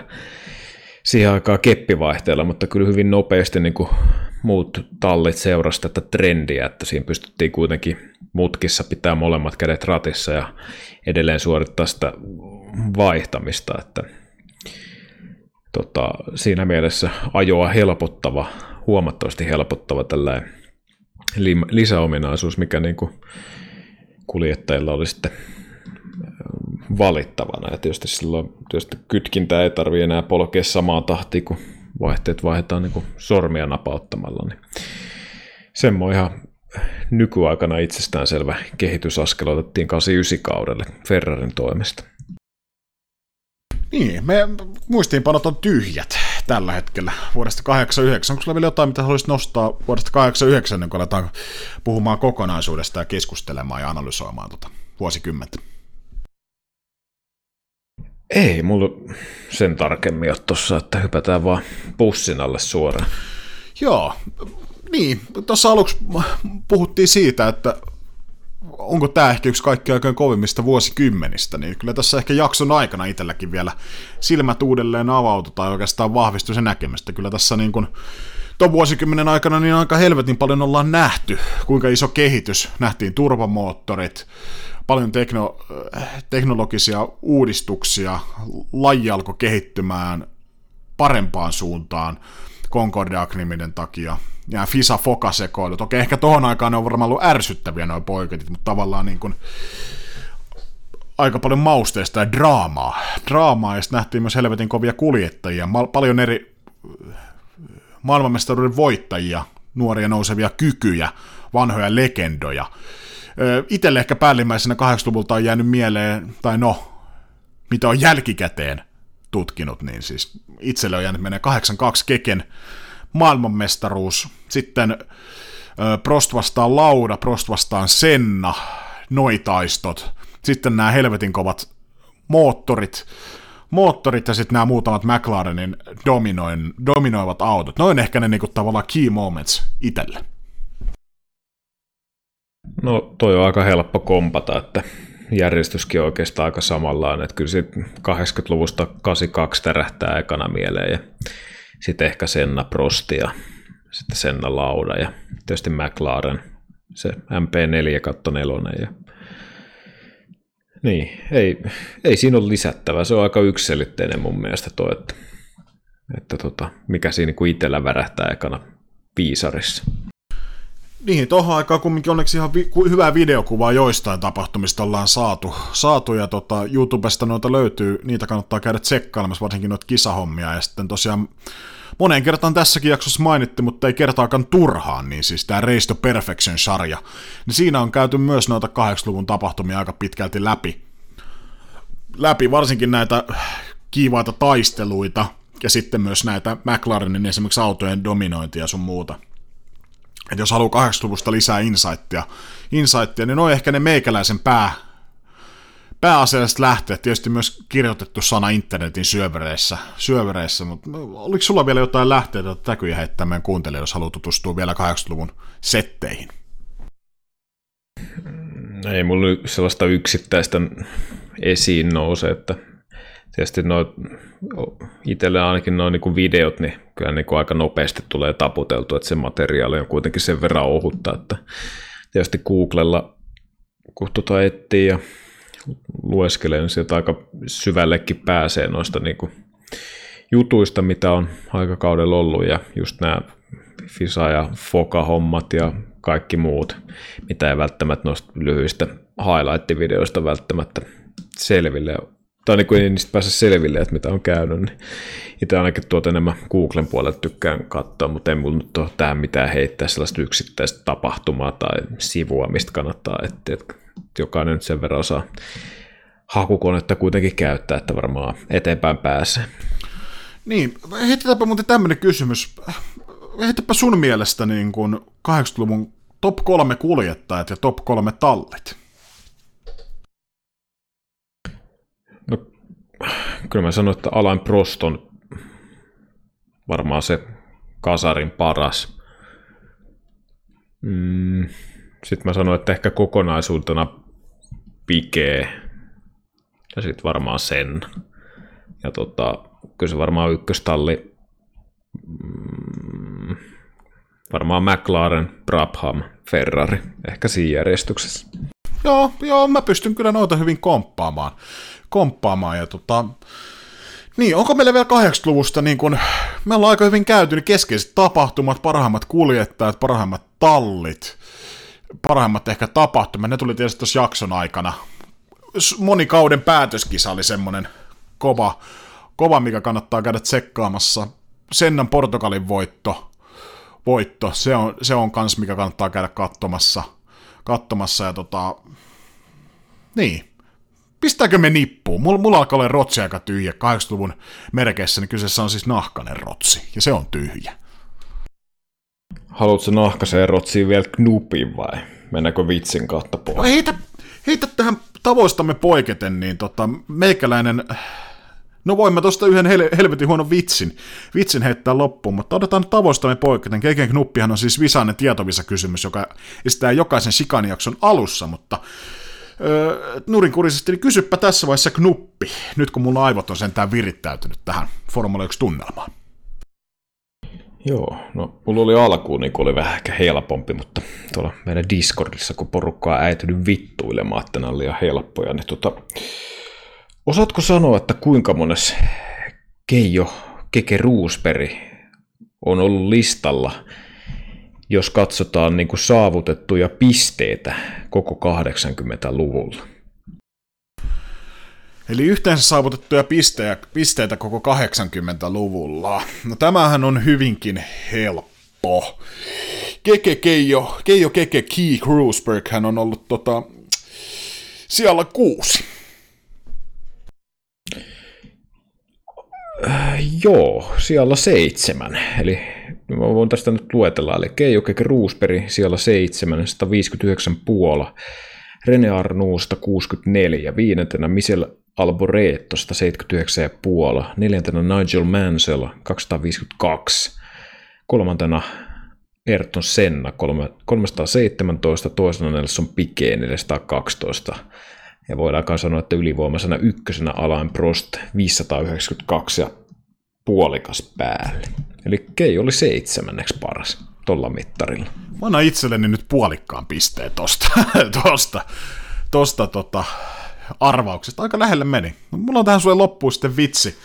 B: siihen aikaan keppivaihteella, mutta kyllä hyvin nopeasti niin kuin muut tallit seurasivat tätä trendiä, että siinä pystyttiin kuitenkin mutkissa pitää molemmat kädet ratissa ja edelleen suorittaa sitä vaihtamista, että tota, siinä mielessä ajoa helpottava, huomattavasti helpottava tällainen lisäominaisuus, mikä niin kuin kuljettajilla oli sitten valittavana. Ja tietysti silloin tietysti kytkintä ei tarvitse enää polkea samaa tahtia, kun vaihteet vaihdetaan niin kuin sormia napauttamalla. Niin semmoinen ihan nykyaikana itsestäänselvä kehitysaskel otettiin 89 kaudelle Ferrarin toimesta.
A: Niin, me muistiinpanot on tyhjät tällä hetkellä vuodesta 89. Onko sulla vielä jotain, mitä haluaisit nostaa vuodesta 89, kun aletaan puhumaan kokonaisuudesta ja keskustelemaan ja analysoimaan tuota vuosikymmentä?
B: Ei mulla sen tarkemmin ole tuossa, että hypätään vaan pussin alle suoraan.
A: Joo, niin. Tuossa aluksi puhuttiin siitä, että onko tämä ehkä yksi kaikkein aikojen kovimmista vuosikymmenistä, niin kyllä tässä ehkä jakson aikana itselläkin vielä silmät uudelleen avautu tai oikeastaan vahvistui se näkemystä. Kyllä tässä niin kuin tuon vuosikymmenen aikana niin aika helvetin paljon ollaan nähty, kuinka iso kehitys. Nähtiin turvamoottorit, paljon tekno, teknologisia uudistuksia, laji alkoi kehittymään parempaan suuntaan Concorde Acrimiden takia, ja Fisa Foka sekoilut. Okei, ehkä tohon aikaan ne on varmaan ollut ärsyttäviä noin poiketit, mutta tavallaan niin kuin aika paljon mausteista ja draamaa. Draamaa, ja sitten nähtiin myös helvetin kovia kuljettajia, Ma- paljon eri maailmanmestaruuden voittajia, nuoria nousevia kykyjä, vanhoja legendoja. Itelle ehkä päällimmäisenä 80-luvulta on jäänyt mieleen, tai no, mitä on jälkikäteen tutkinut, niin siis itselle on jäänyt menee 82 Keken maailmanmestaruus, sitten Prost vastaan Lauda, Prost vastaan Senna, noitaistot, sitten nämä helvetin kovat moottorit, moottorit ja sitten nämä muutamat McLarenin dominoin, dominoivat autot. Noin ehkä ne niinku tavallaan key moments itselle.
B: No toi on aika helppo kompata, että järjestyskin on oikeastaan aika samanlainen, että kyllä sitten 80-luvusta 82 tärähtää ekana mieleen ja sitten ehkä Senna Prosti ja sitten Senna Lauda ja tietysti McLaren, se MP4 katto nelonen ja niin, ei, ei siinä ole lisättävää. Se on aika yksilitteinen mun mielestä toi, että, että tota, mikä siinä niin itsellä värähtää ekana viisarissa.
A: Niin, tuohon aikaan kumminkin onneksi ihan vi- hyvää videokuvaa joistain tapahtumista ollaan saatu, saatu ja tota, YouTubesta noita löytyy, niitä kannattaa käydä tsekkailemassa, varsinkin noita kisahommia, ja sitten tosiaan moneen kertaan tässäkin jaksossa mainittu, mutta ei kertaakaan turhaan, niin siis tämä Race to Perfection-sarja, niin siinä on käyty myös noita 80-luvun tapahtumia aika pitkälti läpi, läpi varsinkin näitä kiivaita taisteluita, ja sitten myös näitä McLarenin esimerkiksi autojen dominointia sun muuta. Et jos haluaa 80-luvusta lisää insightia, insightia, niin on ehkä ne meikäläisen pää, pääasialliset lähteet, tietysti myös kirjoitettu sana internetin syövereissä, syövereissä mutta oliko sulla vielä jotain lähteitä, että täkyjä heittää meidän kuuntelijoille, jos haluaa tutustua vielä 80-luvun setteihin?
B: Ei mulla sellaista yksittäistä esiin nouse, että tietysti no, itselle ainakin noin niin videot, niin kyllä niin aika nopeasti tulee taputeltu, että se materiaali on kuitenkin sen verran ohutta, että tietysti Googlella kun tuota etsii ja lueskelee, niin sieltä aika syvällekin pääsee noista niin kuin jutuista, mitä on aikakaudella ollut ja just nämä Fisa ja Foka-hommat ja kaikki muut, mitä ei välttämättä noista lyhyistä highlight-videoista välttämättä selville tai niin kuin ei niistä pääse selville, että mitä on käynyt, niin itse ainakin tuota enemmän Googlen puolelta tykkään katsoa, mutta ei mulla nyt ole tähän mitään heittää sellaista yksittäistä tapahtumaa tai sivua, mistä kannattaa että jokainen nyt sen verran osaa hakukonetta kuitenkin käyttää, että varmaan eteenpäin pääsee.
A: Niin, heitetäänpä muuten tämmöinen kysymys. Heitäpä sun mielestä niin kuin 80-luvun top kolme kuljettajat ja top kolme tallit.
B: Kyllä mä sanoin, että Alain Prost on varmaan se kasarin paras. Mm, sitten mä sanoin, että ehkä kokonaisuutena pikee ja sitten varmaan sen. Ja tota, kyllä se varmaan ykköstalli, mm, varmaan McLaren, Brabham, Ferrari, ehkä siinä järjestyksessä.
A: Joo, joo, mä pystyn kyllä noita hyvin komppaamaan. Komppaamaan ja tota, niin, onko meillä vielä 80-luvusta, niin kun, me ollaan aika hyvin käyty niin keskeiset tapahtumat, parhaimmat kuljettajat, parhaimmat tallit, parhaimmat ehkä tapahtumat, ne tuli tietysti tuossa jakson aikana. Monikauden päätöskisa oli semmonen kova, kova, mikä kannattaa käydä tsekkaamassa. Sennan Portugalin voitto, voitto se, on, se on kans, mikä kannattaa käydä katsomassa. katsomassa ja tota, niin, pistääkö me nippuun? Mulla, mulla alkaa olla rotsi aika tyhjä. 80-luvun merkeissä niin kyseessä on siis nahkanen rotsi, ja se on tyhjä.
B: Haluatko nahkaseen rotsiin vielä knupin vai mennäänkö vitsin kautta pois?
A: No heitä, heitä tähän tavoistamme poiketen, niin tota, meikäläinen... No voimme tuosta yhden hel- helvetin huonon vitsin, vitsin heittää loppuun, mutta otetaan tavoistamme poiketen. Keken knuppihan on siis visainen tietovisa kysymys, joka estää jokaisen sikanijakson alussa, mutta nurinkurisesti, niin kysyppä tässä vaiheessa knuppi, nyt kun mulla aivot on sentään virittäytynyt tähän Formula 1-tunnelmaan.
B: Joo, no mulla oli alkuun niin oli vähän ehkä helpompi, mutta tuolla meidän Discordissa, kun porukkaa on äitynyt vittuilemaan, että nämä on liian helppoja, niin tota, osaatko sanoa, että kuinka mones Keijo Keke Ruusperi on ollut listalla jos katsotaan niin kuin saavutettuja pisteitä koko 80-luvulla.
A: Eli yhteensä saavutettuja pisteitä, pisteitä koko 80-luvulla. No tämähän on hyvinkin helppo. Keke Keijo, Keijo Keke Keith Roosberg hän on ollut tota, siellä kuusi.
B: Äh, joo, siellä seitsemän. Eli mä voin tästä nyt luetella. Eli Keijo Keke Roosberg siellä seitsemän, 159 Puola. Rene Arnoux 164, viidentenä Michel Alboreto 179,5, neljäntenä Nigel Mansell 252, kolmantena Ayrton Senna 317, toisena Nelson Piquet 412, ja voidaan sanoa, että ylivoimaisena ykkösenä Alain Prost 592 ja puolikas päälle. Eli Kei oli seitsemänneksi paras tuolla mittarilla.
A: Mä annan itselleni nyt puolikkaan pisteen tosta, [LAUGHS] tosta, tosta tota, arvauksesta. Aika lähelle meni. Mulla on tähän sulle loppuun sitten vitsi.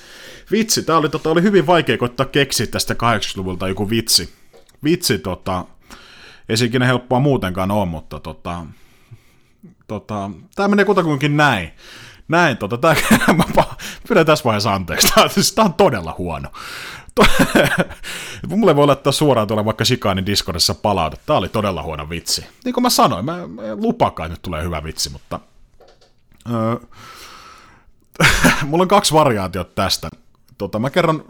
A: Vitsi, tää oli, tota, oli hyvin vaikea koittaa keksiä tästä 80-luvulta joku vitsi. Vitsi, tota, ikinä helppoa muutenkaan ole, mutta tota, tota, tää menee kutakuinkin näin. Näin, tota, tää, [LAUGHS] mä pyydän tässä vaiheessa anteeksi. Tää, siis tää on todella huono. [LAUGHS] Mulle voi laittaa suoraan tuolla vaikka Shikanin Discordissa palautet. Tää oli todella huono vitsi. Niin kuin mä sanoin, mä, mä lupakaan, nyt tulee hyvä vitsi, mutta Öö, [LAUGHS] mulla on kaksi variaatiota tästä. Tota, mä kerron...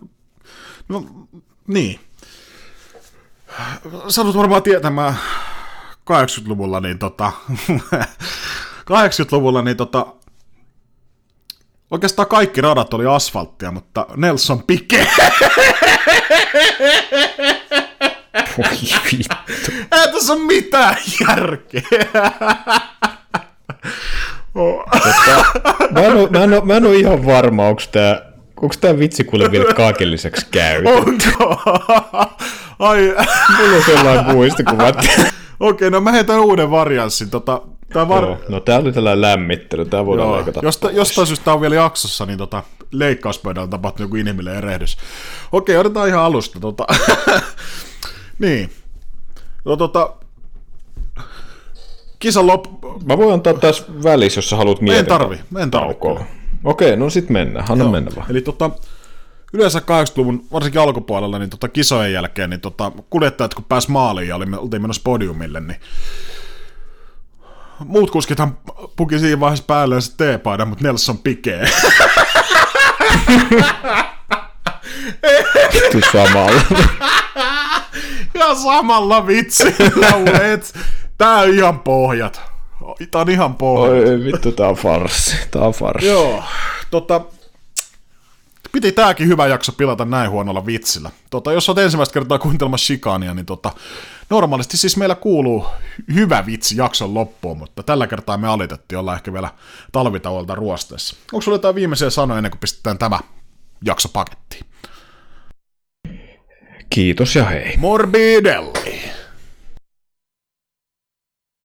A: No, niin. Sanot varmaan tietämään 80-luvulla, niin tota... [LAUGHS] 80-luvulla, niin tota... Oikeastaan kaikki radat oli asfalttia, mutta Nelson Piquet...
B: Voi vittu.
A: Ei tässä ole mitään järkeä.
B: mä, en ole, mä, en ole, mä en ole ihan varma, onko tämä Onko tämä vitsi kuule vielä kaikilliseksi käy?
A: Onko? Ai.
B: Mulla on sellainen muistikuva.
A: Okei, no mä heitän uuden varianssin. Tota,
B: tää var... Joo, no tää oli tällainen lämmittely, tää voidaan Joo, leikata.
A: Josta, jostain syystä tää on vielä jaksossa, niin tota, leikkauspöydällä on tapahtunut joku inhimillinen erehdys. Okei, otetaan ihan alusta. Tota. [LAUGHS] niin. No tota, kisan loppu...
B: Mä voin antaa tässä välissä, jos sä haluat miettiä.
A: En tarvi, en tarvi.
B: Okei, no sit mennään, anna Joo. mennä vaan.
A: Eli tota, yleensä 80-luvun, varsinkin alkupuolella, niin tota, kisojen jälkeen, niin tota, kuljettajat kun pääs maaliin ja oltiin menossa podiumille, niin muut kuskithan puki siinä vaiheessa päälle se T-paidan, mutta Nelson pikee.
B: samalla.
A: ja samalla vitsillä, et Tää on ihan pohjat. Tää on ihan pohjat.
B: Oi vittu, tää on farsi. Tää on farsi.
A: Joo, tota, piti tääkin hyvä jakso pilata näin huonolla vitsillä. Tota, jos olet ensimmäistä kertaa kuuntelemassa Shikania, niin tota, normaalisti siis meillä kuuluu hyvä vitsi jakson loppuun, mutta tällä kertaa me alitettiin olla ehkä vielä talvitauolta ruosteessa. Onko sulla jotain viimeisiä sanoja ennen kuin pistetään tämä jakso pakettiin?
B: Kiitos ja hei.
A: Morbidelli!